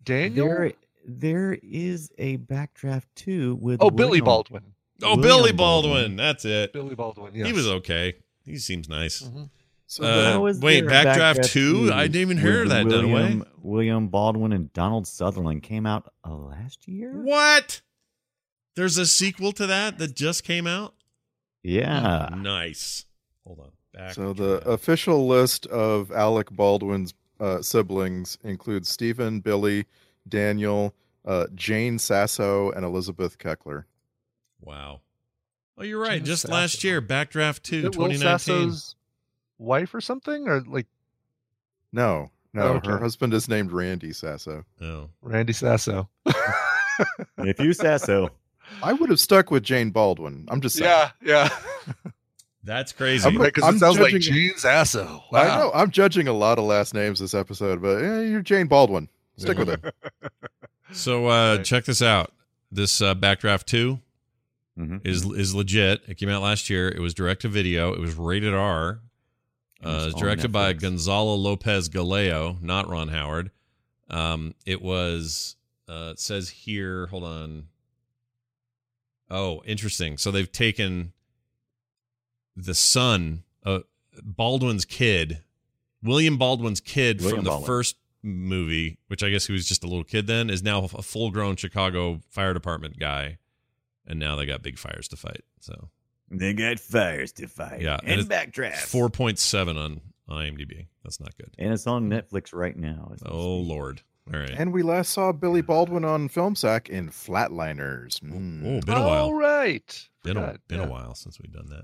Daniel. There, there is a Backdraft too with oh, Billy Baldwin. Oh, William Billy Baldwin. Baldwin. That's it. Billy Baldwin. Yes. He was okay. He seems nice. Mhm. So Uh, was wait, there a Backdraft 2? I didn't even hear with that, Dunaway. William, William Baldwin and Donald Sutherland came out uh, last year. What? There's a sequel to that that just came out? Yeah, Nice. Hold on. Back So the official list of Alec Baldwin's uh, siblings includes Stephen, Billy, Daniel, uh, Jane Sasso, and Elizabeth Keckler. Wow. Oh, you're right. Jim Just Sasso. last year, Backdraft 2, Is it Will 2019. Sasso's wife or something, or like No, no, Okay. her husband is named Randy Sasso. Oh. Randy Sasso? if you Sasso, I would have stuck with Jane Baldwin. I'm just saying. yeah, yeah. That's crazy. I'm- Because I'm it sounds like judging- Gene Sasso. I know I'm judging a lot of last names this episode, but eh, you're Jane Baldwin. Stick with it. So uh, check this out. This uh, Backdraft 2 Mhm. is is legit. It came out last year. It was direct to video. It was rated R. It Uh, was directed by Gonzalo Lopez Gallego, not Ron Howard. Um, it was. Uh, it says here. Hold on. Oh, interesting. So they've taken the son, uh, Baldwin's kid, William Baldwin's kid William from the Baldwin. first movie, which I guess he was just a little kid then, is now a full grown Chicago fire department guy. And now they got big fires to fight. So they got fires to fight. Yeah, and, and Backdraft. four point seven on IMDb. That's not good. and it's on Netflix right now. Oh. Lord. All right. And we last saw Billy Baldwin on Film Sack in Flatliners. Mm. oh, been a while. All right. Been a, been yeah. a while since we've done that.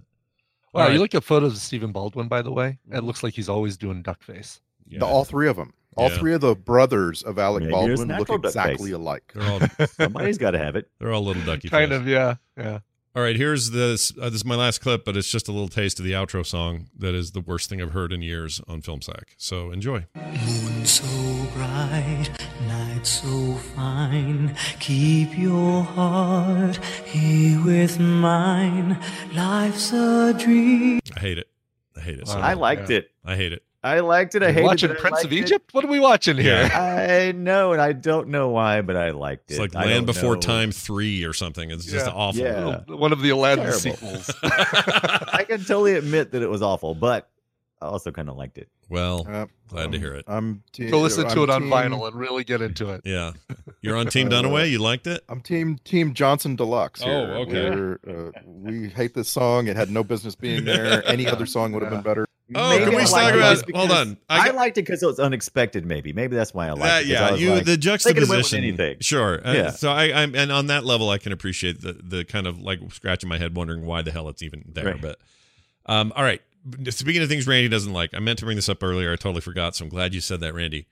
Wow, All you look at photos of Stephen Baldwin, by the way. It looks like he's always doing duck face. Yeah. The, all three of them. All Yeah. three of the brothers of Alec Maybe Baldwin look exactly alike. They're all Somebody's got to have it. they're all little ducky. kind face. of, yeah, yeah. All right, here's this. Uh, this is my last clip, but it's just a little taste of the outro song that is the worst thing I've heard in years on Film Sack. So enjoy. Moon so bright, night so fine. Keep your heart here with mine. Life's a dream. I hate it. I hate it. So I liked Yeah. it. I hate it. I liked it. I hated watching it. I Prince of liked it. Egypt? What are we watching here? I know, and I don't know why, but I liked it. It's like I Land Before know. Time three or something. It's just Yeah. awful. Yeah. One of the Aladdin Terrible. sequels. I can totally admit that it was awful, but I also kind of liked it. Well, Uh, glad to um, hear it. I'm te- Go listen to I'm it on team- vinyl and really get into it. Yeah, you're on Team Dunaway. You liked it? I'm team Team Johnson Deluxe. Oh, okay. Uh, we hate this song. It had no business being there. Any other song would have been better. Oh, Maybe can we talk about? Hold on. I, got- liked it because it was unexpected. Maybe, maybe that's why I liked that, it. yeah, you like, the they could've with juxtaposition. anything. Sure. Uh, Yeah. So I, I'm and on that level, I can appreciate the the kind of like scratching my head, wondering why the hell it's even there. Right. But um, all right. Speaking of things Randy doesn't like, I meant to bring this up earlier. I totally forgot. So I'm glad you said that, Randy.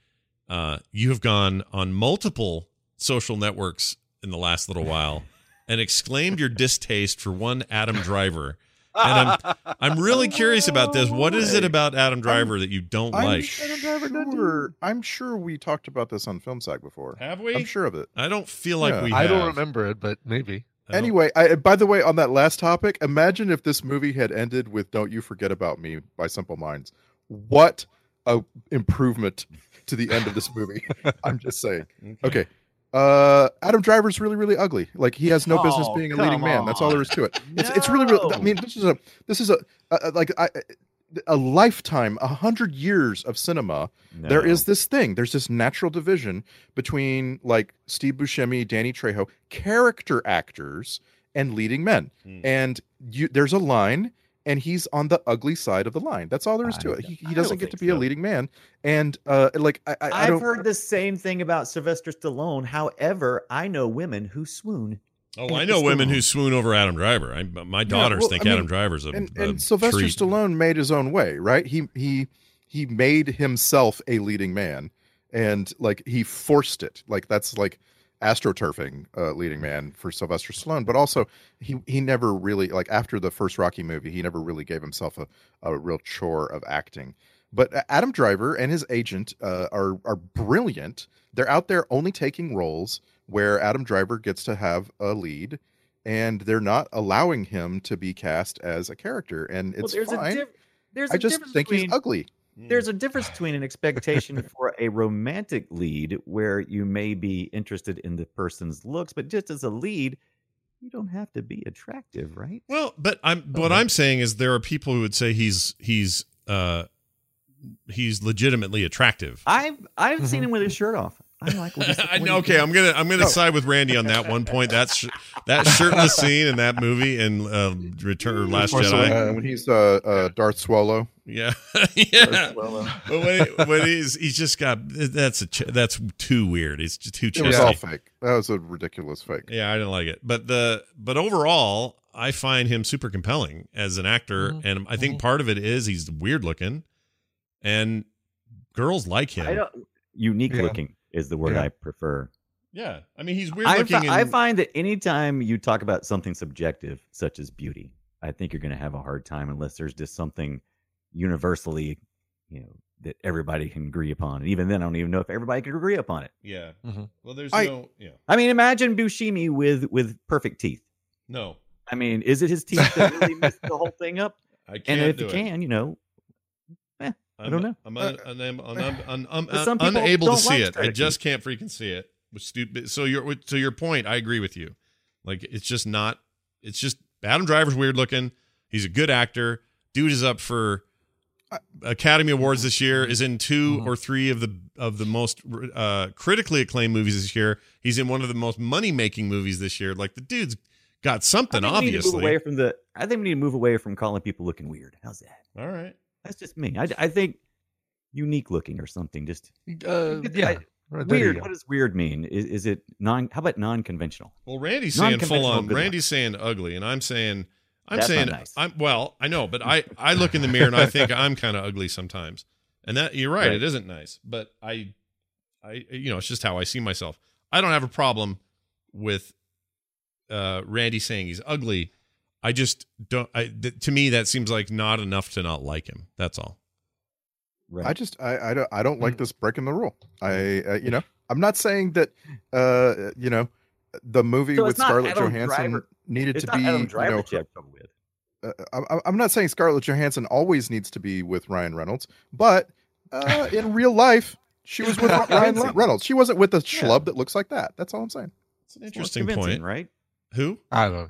Uh, you have gone on multiple social networks in the last little while and exclaimed your distaste for one Adam Driver. And I'm I'm really curious about this. What is it about Adam Driver that you don't I'm like? sure, I'm sure we talked about this on Film Sack before. Have we? I'm sure of it. I don't feel like Yeah. we. I don't remember it, but maybe. I Anyway, I, by the way, on that last topic, imagine if this movie had ended with "Don't You Forget About Me" by Simple Minds. What a improvement to the end of this movie! I'm just saying. Okay, uh, Adam Driver's really, really ugly. Like he has no business Oh, being a leading come man. That's all there is to it. It's it's really, really. I mean, this is a this is a, a like I. A lifetime, a hundred years of cinema. There No. is this thing. There's this natural division between like Steve Buscemi, Danny Trejo, character actors, and leading men. Hmm. And you, there's a line, and he's on the ugly side of the line. That's all there is I to it. He, he doesn't get to think be a leading man. And uh, like I, I, I I've don't. heard the same thing about Sylvester Stallone. However, I know women who swoon. Oh, I know women who swoon over Adam Driver. I, my daughters well, think I mean, Adam Driver's a, and, a and Sylvester treat. Stallone made his own way, right? He he he made himself a leading man, and like he forced it. Like that's like astroturfing uh, leading man for Sylvester Stallone. But also he he never really like after the first Rocky movie, he never really gave himself a, a real chore of acting. But Adam Driver and his agent uh, are are brilliant. They're out there only taking roles where Adam Driver gets to have a lead, and they're not allowing him to be cast as a character. And it's well, there's fine. a diff- there's I just think between, he's ugly. There's a difference between an expectation for a romantic lead where you may be interested in the person's looks, but just as a lead, you don't have to be attractive, right? Well, but I'm what I'm saying is there are people who would say he's he's uh he's legitimately attractive. I've I've seen him with his shirt off. I'm like, well, I know. Okay, think? I'm gonna I'm gonna No. side with Randy on that one point. That's that shirtless scene in that movie in uh, Return or Last Of course, Jedi. uh, when he's uh, uh, Darth Swallow. Yeah, yeah. But when, he, when he's he's just got that's a ch- that's too weird. It's just too It was all fake. That was a ridiculous fake. Yeah, I didn't like it. But the but overall, I find him super compelling as an actor, Mm-hmm. and I think part of it is he's weird looking, and girls like him. I don't unique Yeah. looking is the word Yeah. I prefer. Yeah, I mean he's weird I, looking. fi- I find that anytime you talk about something subjective, such as beauty, I think you're going to have a hard time unless there's just something universally, you know, that everybody can agree upon. And even then, I don't even know if everybody can agree upon it. yeah. Mm-hmm. Well, there's I- no. Yeah. I mean, imagine Buscemi with with perfect teeth. No. I mean, is it his teeth that really messed the whole thing up? I can't And if do you it. can, you know, eh, I I'm, don't know. I'm, un, un, un, un, un, un, But some people unable to see like it. I just can't freaking see it. Stupid. So your to your point, I agree with you. Like it's just not. It's just Adam Driver's weird looking. He's a good actor. Dude is up for Academy Awards this year. Is in 2 Mm-hmm. or three of the of the most uh, critically acclaimed movies this year. He's in one of the most money making movies this year. Like the dude's got something. I think we need to obviously. move away from the. I think we need to move away from calling people looking weird. How's that? All right. That's just me. I, I think unique looking or something. Just Uh, yeah. I- Right, weird. What does weird mean? Is, is it non? How about non-conventional? Well, Randy's saying full on. good Randy's saying ugly, and I'm saying I'm That's saying nice. I'm well. I know, but I I look in the mirror and I think I'm kind of ugly sometimes. And that you're right, Right. it isn't nice. But I, I, you know, it's just how I see myself. I don't have a problem with uh Randy saying he's ugly. I just don't. I th- to me that seems like not enough to not like him. That's all. I just I I don't I don't like Mm. this breaking the rule. I uh, you know I'm not saying that uh you know the movie So with Scarlett Adam Johansson Driver- needed it's to be Adam you Driver know you have trouble with. uh, I, I'm not saying Scarlett Johansson always needs to be with Ryan Reynolds, but uh, in real life she was with Ryan Reynolds. She wasn't with a schlub that looks like that. That's all I'm saying. It's an interesting convincing, point. right? Who? I don't know.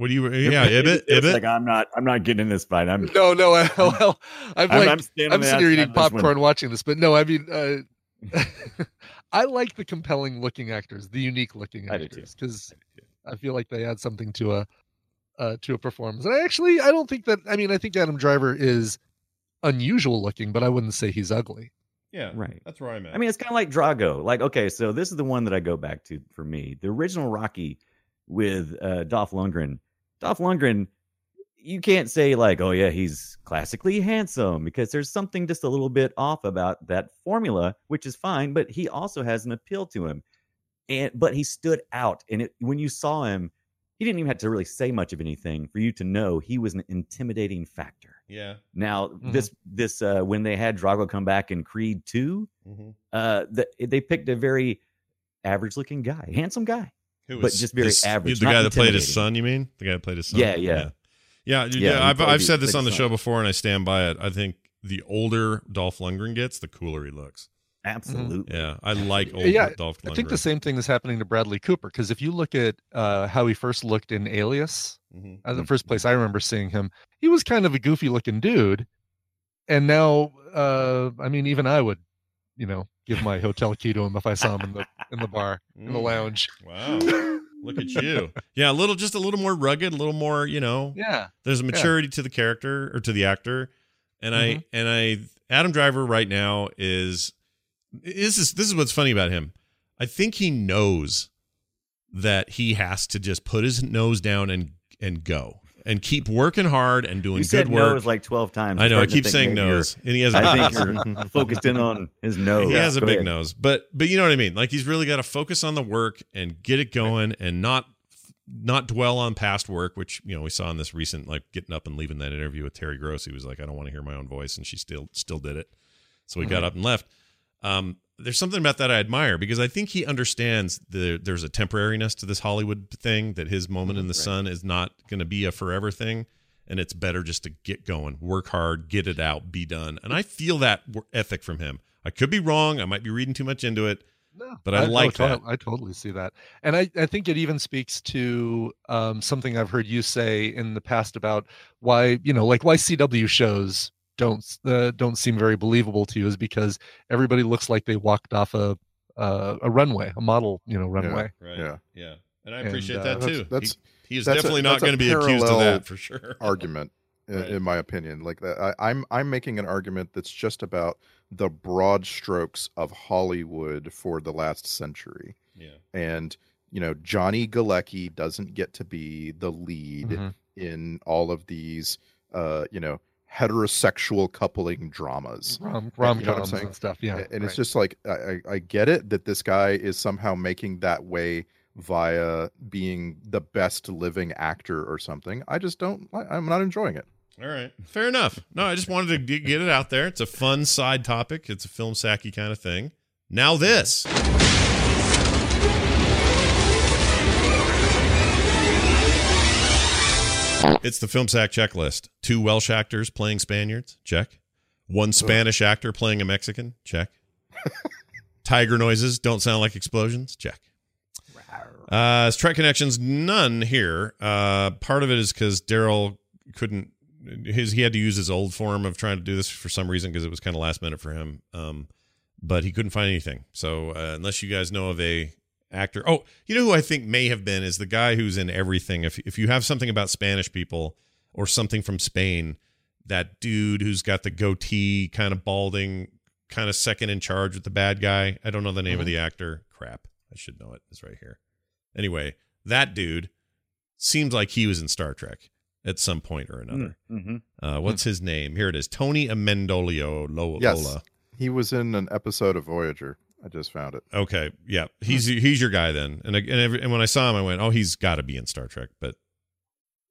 What do you? Yeah, Ibbott. It's Ibbott. like I'm not. I'm not getting in this fight. I'm. No, no. I, well, I'm I'm- like, I'm I'm, standing on the sitting here eating outside of this one. popcorn watching this, but no, I mean, uh, I like the compelling looking actors, the unique looking I do too. actors, because I feel like they add something to a uh, to a performance. And I actually, I don't think that. I mean, I think Adam Driver is unusual looking, but I wouldn't say he's ugly. Yeah, Right. That's where I'm at. I mean, it's kind of like Drago. Like, okay, so this is the one that I go back to for me. The original Rocky with uh, Dolph Lundgren. Dolph Lundgren, you can't say like, oh yeah, he's classically handsome because there's something just a little bit off about that formula, which is fine. But he also has an appeal to him, and but he stood out. And it, when you saw him, he didn't even have to really say much of anything for you to know he was an intimidating factor. yeah. Now, Mm-hmm. this this uh, when they had Drago come back in Creed 2 Mhm. uh, the, they picked a very average looking guy, handsome guy, Who but just very his- average. The guy that played his son. You mean the guy that played his son? Yeah, yeah. yeah. Yeah, Yeah, yeah, I've I've said this on the his show before, and I stand by it. I think the older Dolph Lundgren gets, the cooler he looks. Absolutely. Yeah, I like old yeah, Dolph Lundgren. I think the same thing is happening to Bradley Cooper because if you look at uh, how he first looked in Alias, Mhm. uh, the first place I remember seeing him, he was kind of a goofy looking dude, and now, uh, I mean, even I would, you know, give my hotel key to him if I saw him in the in the bar in the Mm. lounge. Wow, look at you. Yeah, a little, just a little more rugged, a little more, you know. Yeah, There's a Yeah. maturity to the character or to the actor, and I Mhm. and I Adam Driver right now is this is this is what's funny about him. I think he knows that he has to just put his nose down and and go and keep working hard and doing You good said work. nose like twelve times. I know. I keep saying nose, and he has. A I big think nose. you're focused in on his nose. He has a big ahead. nose, but but you know what I mean. Like he's really got to focus on the work and get it going, and not not dwell on past work. Which you know we saw in this recent like getting up and leaving that interview with Terry Gross. He was like, I don't want to hear my own voice, and she still still did it. So he got Mhm. up and left. Um, there's something about that I admire because I think he understands the there's a temporariness to this Hollywood thing that his moment in the sun is not going to be a forever thing, and it's better just to get going, work hard, get it out, be done. And I feel that ethic from him. I could be wrong. I might be reading too much into it, No, but I, no, like to- that. I totally see that, and I, I think it even speaks to um, something I've heard you say in the past about why you know, like why CW shows don't uh, don't seem very believable to you is because everybody looks like they walked off a uh, a runway, a model, you know, runway. Right. Yeah. Yeah. And I And, appreciate uh, that too. that's- he, he is that's a- definitely not going to be accused of that for sure. argument in, Right. in my opinion like that I, i'm i'm making an argument that's just about the broad strokes of hollywood for the last century Yeah. and you know johnny galecki doesn't get to be the lead Mhm. in all of these uh you know heterosexual coupling dramas Rom You know rom coms and stuff. Yeah, and right. it's just like I, I I get it that this guy is somehow making that way via being the best living actor or something. I just don't. I, I'm not enjoying it. All right. Fair enough. No, I just wanted to get it out there. It's a fun side topic. It's a film sacky kind of thing. Now this. It's the film sack checklist. Two Welsh actors playing Spaniards. Check. One Spanish actor playing a Mexican. Check. Tiger noises don't sound like explosions. Check. Uh, Trek connections, none here. Uh, part of it is because Daryl couldn't. His he had to use his old form of trying to do this for some reason because it was kind of last minute for him. Um, but he couldn't find anything. So uh, unless you guys know of a actor, oh, you know who I think may have been is the guy who's in everything. If if you have something about Spanish people or something from Spain, that dude who's got the goatee, kind of balding, kind of second in charge with the bad guy. I don't know the name of the actor. Crap, I should know it. It's right here. Anyway, that dude seems like he was in Star Trek. at some point or another. Mm-hmm. Uh, what's his name? Here it is. Tony Amendola Lo- Yes. He was in an episode of Voyager. I just found it. Okay, yeah, he's he's your guy then. And and, every, and when I saw him, I went, "Oh, he's got to be in Star Trek." But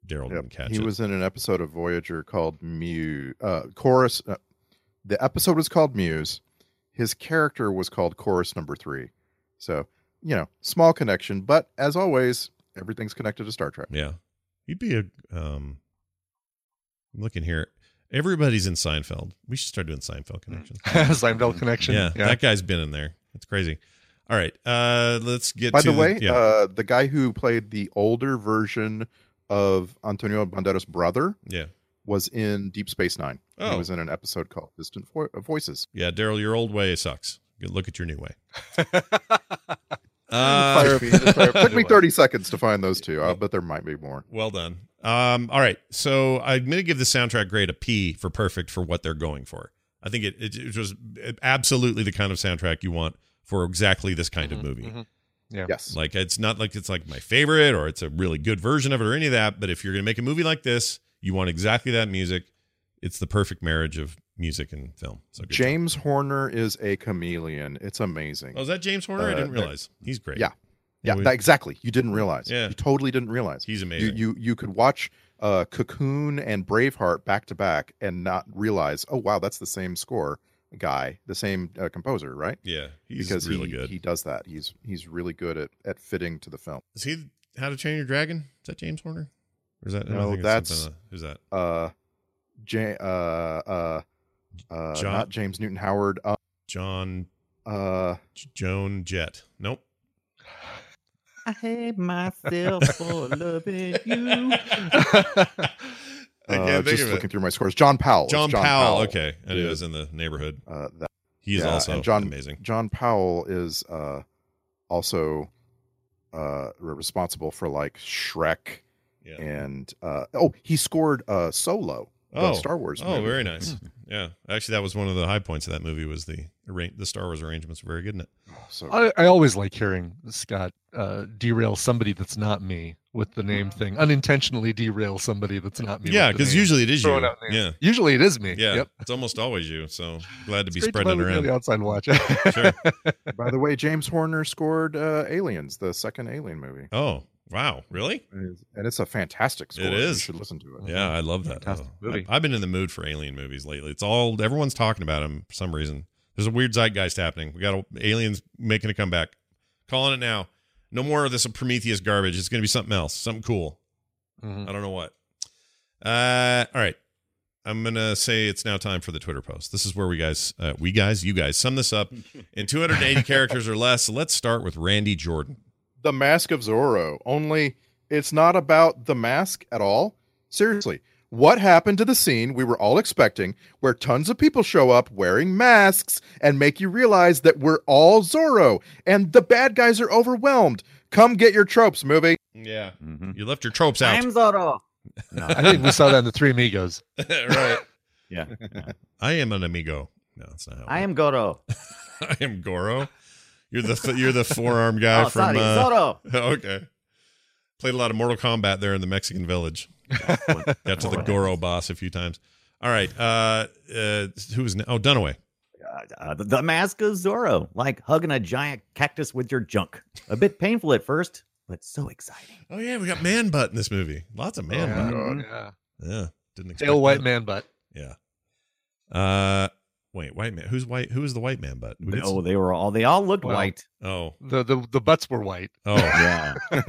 Daryl didn't catch he it. He was in an episode of Voyager called Muse. Uh, Chorus. Uh, the episode was called Muse. His character was called Chorus Number Three. So you know, small connection, but as always, everything's connected to Star Trek. Yeah, he'd be a. Um, I'm looking here. Everybody's in Seinfeld. We should start doing Seinfeld connections. Seinfeld connection. Yeah, Yeah. that guy's been in there. It's crazy. All right, uh, let's get. By to the way, yeah. uh, the guy who played the older version of Antonio Banderas' brother, Yeah. was in Deep Space Nine. Oh. He was in an episode called Distant Vo- Voices. yeah, Daryl, your old way sucks. Good Look at your new way. Fire Uh, up- it took me 30 seconds to find those two, uh, but there might be more. Well done. Um, all right, so I'm going to give the soundtrack grade a P for perfect for what they're going for. I think it, it, it was absolutely the kind of soundtrack you want for exactly this kind of movie. Yeah. Yes. Like it's not like it's like my favorite or it's a really good version of it or any of that. But if you're going to make a movie like this, you want exactly that music. It's the perfect marriage of music and film. So good job. James Horner is a chameleon. It's amazing. Oh, is that James Horner? I Uh, didn't that- realize. He's great. Yeah. Yeah, we- that, exactly. You didn't realize. Yeah. You totally didn't realize. He's You amazing. you, you could watch uh, Cocoon and Braveheart back to back and not realize, oh wow, that's the same score guy, the same uh, composer, right? Yeah, he's because really he, good. He does that. He's he's really good at at fitting to the film. Is he How to Train Your Dragon? Is that James Horner? Or is that No, that's uh, who's that? Uh, ja- uh, uh, uh, John- not James Newton Howard. Uh, John uh, Joan Jett. Nope. I hate myself for loving you. I can't uh, think just of it. looking through my scores. John Powell. It's John, Powell. Powell. Okay, and he was in the neighborhood. Uh, that, He is yeah, also John, amazing. John Powell is uh, also uh, responsible for like Shrek Yeah. and uh, oh, he scored uh, Solo, the Oh, Star Wars. Oh, movie. very nice. Yeah, actually, that was one of the high points of that movie. Was the arra- the Star Wars arrangements were very good in it. So I, I always like hearing Scott uh, derail somebody that's not me with the name thing. Unintentionally derail somebody that's not me. Yeah, because usually it is you. Throwing out. Yeah, Usually it is me. yeah. Yep. It's almost always you. So glad to be It's great spreading it finally be on around. the outside and watch. Sure. By the way, James Horner scored uh, Aliens, the second Alien movie, Oh, wow! Really? and it's- and it's a fantastic score. It You should listen to it. Yeah, I love that. Fantastic Oh, movie. I, have been in the mood for alien movies lately. It's all everyone's talking about them for some reason. There's a weird zeitgeist happening. We got a, aliens making a comeback. Calling it now. No more of this Prometheus garbage. It's going to be something else, something cool. Mhm. I don't know what. Uh, all right. I'm gonna say it's now time for the Twitter post. This is where we guys, uh, we guys, you guys, sum this up in 280 characters or less. So let's start with Randy Jordan. The Mask of Zorro. Only it's not about the mask at all. Seriously, what happened to the scene we were all expecting where tons of people show up wearing masks and make you realize that we're all Zorro and the bad guys are overwhelmed? Come get your tropes, movie. Yeah, Mhm. you left your tropes out. I'm Zorro. No, I think we saw that in the Three Amigos. right. Yeah. I am an amigo. No, it's not. How it I am Goro. I am Goro. You're the you're the forearm guy Oh, from sorry, uh, Zorro. okay. Played a lot of Mortal Kombat there in the Mexican village. Got to the Goro boss a few times. All right. Uh, uh, who was oh Dunaway? Uh, the, the mask of Zorro, like hugging a giant cactus with your junk. A bit painful at first, but so exciting. Oh yeah, we got man butt in this movie. Lots of man yeah, butt. yeah. Yeah, didn't expect Pale white that. man butt. Yeah. Uh, wait, white man. Who's white? Who was the white man butt? Oh, some- they were all they all looked Well, white. oh, The the the butts were white. oh, Yeah.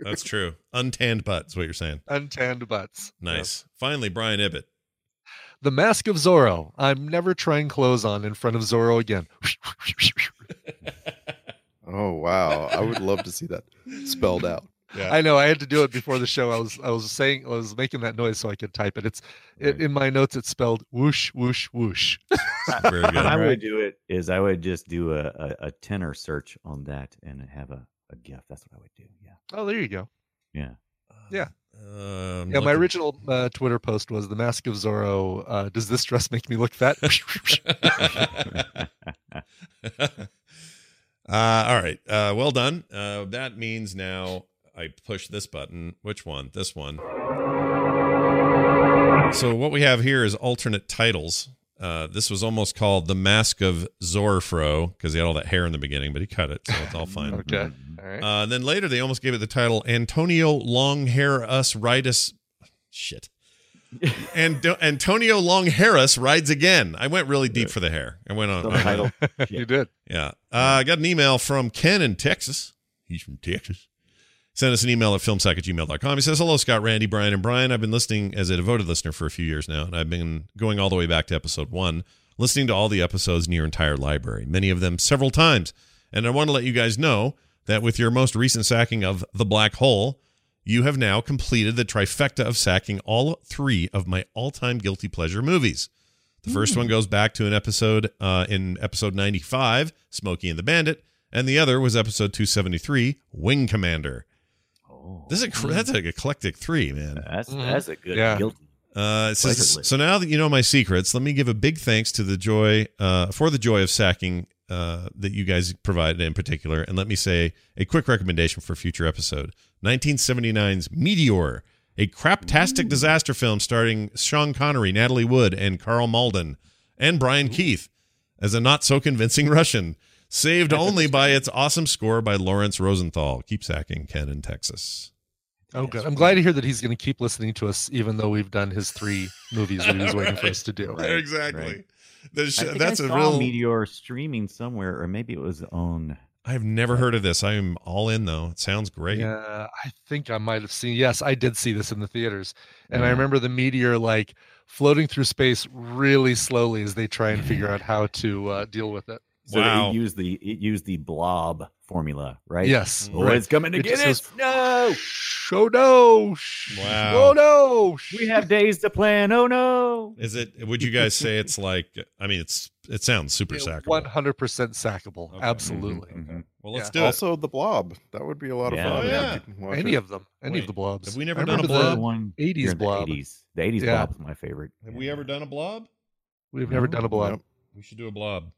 that's true. Untanned butts. what you're saying. Untanned butts. Nice. Finally, Brian Ibbott. The Mask of Zorro. I'm never trying clothes on in front of Zorro again. Oh wow, I would love to see that spelled out. Yeah. I know I had to do it before the show. I was I was saying I was making that noise so I could type it. It's it, in my notes. It's spelled whoosh whoosh whoosh. Very good. How I would do it is I would just do a, a, a tenor search on that and have a, a GIF. That's what I would do. Yeah. Oh, there you go. Yeah. Yeah. Uh, I'm Yeah, my looking- original uh, Twitter post was the Mask of Zorro. Uh, does this dress make me look fat? uh, all right. Uh, well done. Uh, that means now I push this button. Which one? This one. So what we have here is alternate titles. Uh, this was almost called the Mask of Zorfro because he had all that hair in the beginning, but he cut it, so it's all fine. Okay. All right. Uh, and then later they almost gave it the title Antonio Long Hair Us Rides. Shit. and Do- Antonio Long Harris rides again. I went really deep for the hair. I went on. The I title. you did. yeah. Uh, I got an email from Ken in Texas. He's from Texas. Send us an email at filmsack at gmail.com. He says, Hello, Scott, Randy, Brian, and Brian. I've been listening as a devoted listener for a few years now, and I've been going all the way back to episode one, listening to all the episodes in your entire library, many of them several times. And I want to let you guys know that with your most recent sacking of The Black Hole, you have now completed the trifecta of sacking all three of my all time guilty pleasure movies. The first one goes back to an episode uh, in episode 95, Smokey and the Bandit, and the other was episode 273, Wing Commander. This is a, that's an eclectic three, man. That's that's a good Yeah. guilty. Uh, says, so now that you know my secrets, let me give a big thanks to the joy uh, for the joy of sacking uh, that you guys provided in particular, and let me say a quick recommendation for a future episode: 1979's Meteor, a craptastic disaster film starring Sean Connery, Natalie Wood, and Karl Malden, and Brian Keith as a not so convincing Russian. Saved only by its awesome score by Laurence Rosenthal. Keep sacking Ken in Texas. Oh, good. I'm glad to hear that he's going to keep listening to us, even though we've done his three movies that he was waiting for us to do. Right, exactly. right. The sh- I think that's I a saw real. Meteor streaming somewhere, or maybe it was on. I've never heard of this. I'm all in though. It sounds great. Yeah, I think I might have seen. Yes, I did see this in the theaters, and I remember the meteor like floating through space really slowly as they try and figure out how to uh, deal with it. So Wow. it used the it used the blob formula, right? Yes, Oh, right. it's coming to It get us. No, Oh no! sh- Wow. Oh no! we have days to plan. Oh no! Is it? Would you guys say it's like? I mean, it's it sounds super sackable. One hundred percent sackable. Okay. Absolutely. Mhm. Well, let's Yeah. do it. Also, the Blob. That would be a lot of Yeah. fun. Oh, yeah. You can watch Any it. of them. Any of the blobs. have we never I done a blob? the one 80s during blob. The 80s, the 80s Yeah. blob is my favorite. Have we ever done a blob? We've never done a blob. Nope. We should do a blob.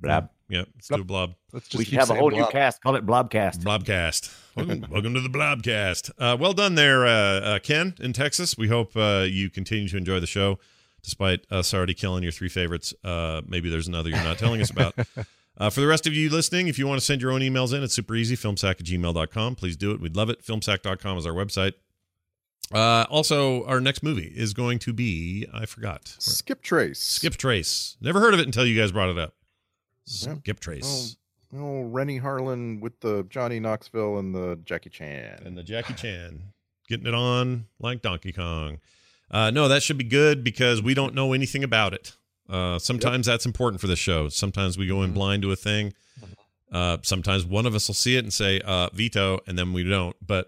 Blob. Yeah, let's do a blob. Let's just We should have a saying whole new cast. Call it Blobcast. Blobcast. Welcome, welcome to the Blobcast. Uh, well done there, uh, uh, Ken in Texas. We hope uh, you continue to enjoy the show, despite us already killing your three favorites. Uh, maybe there's another you're not telling us about. Uh, for the rest of you listening, if you want to send your own emails in, it's super easy. Filmsack at gmail.com. Please do it. We'd love it. Filmsack.com is our website. Uh, also, our next movie is going to be, I forgot. Skip Trace. Skip Trace. Never heard of it until you guys brought it up. Yeah. Skip Trace. Oh, Renny Harlin with the Johnny Knoxville and the Jackie Chan. and the Jackie Chan getting it on like Donkey Kong. Uh, no, that should be good because we don't know anything about it. Uh, sometimes that's important for the show. Sometimes we go in blind to a thing. Uh, sometimes one of us will see it and say uh, veto, and then we don't. But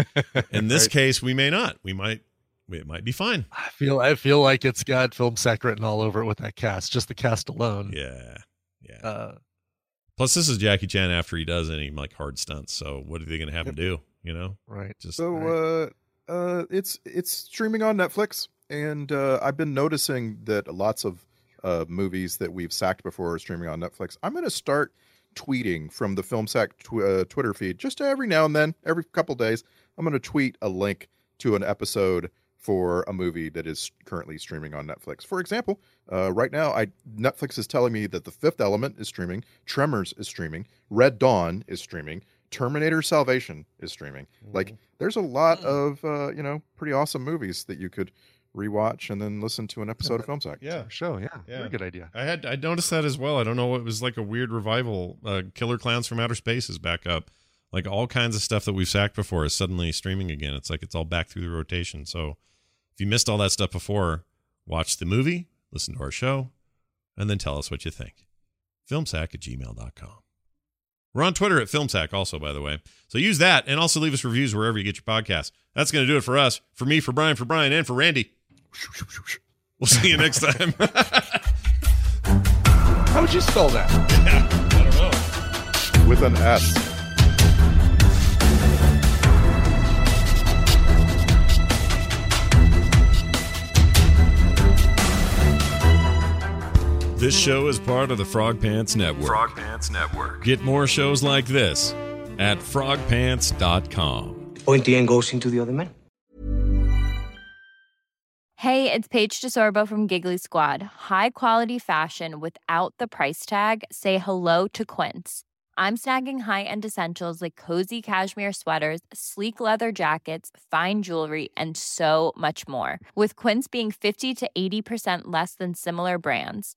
in this Right. case, we may not. We might. It might be fine. I feel I feel like it's got film sack written all over it with that cast, just the cast alone. Yeah, yeah. Uh, Plus, this is Jackie Chan after he does any like hard stunts. So what are they going to have him do? You know, right. just So uh, uh, it's it's streaming on Netflix, and uh, I've been noticing that lots of uh, movies that we've sacked before are streaming on Netflix. I'm going to start tweeting from the Film Sack tw- uh, Twitter feed just every now and then, every couple days. I'm going to tweet a link to an episode for a movie that is currently streaming on Netflix. For example, uh, right now, I Netflix is telling me that The Fifth Element is streaming, Tremors is streaming, Red Dawn is streaming, Terminator Salvation is streaming. Like, there's a lot of uh, you know pretty awesome movies that you could rewatch and then listen to an episode of Film Sack. yeah. show, yeah, Yeah. very good idea. I had I noticed that as well. I don't know. It was like a weird revival. Uh, Killer Clowns from Outer Space is back up. Like all kinds of stuff that we've sacked before is suddenly streaming again. It's like it's all back through the rotation. So if you missed all that stuff before, watch the movie, listen to our show, and then tell us what you think. Filmsack at gmail.com. We're on Twitter at Filmsack also, by the way. So use that and also leave us reviews wherever you get your podcasts. That's going to do it for us, for me, for Brian, for Brian, and for Randy. We'll see you next time. How would you spell that? I don't know. With an S. This show is part of the Frog Pants Network. Frog Pants Network. Get more shows like this at frogpants.com. Point the end goes into the other man. Hey, it's Paige DeSorbo from Giggly Squad. High quality fashion without the price tag. Say hello to Quince. I'm snagging high-end essentials like cozy cashmere sweaters, sleek leather jackets, fine jewelry, and so much more. With Quince being 50 to 80% less than similar brands.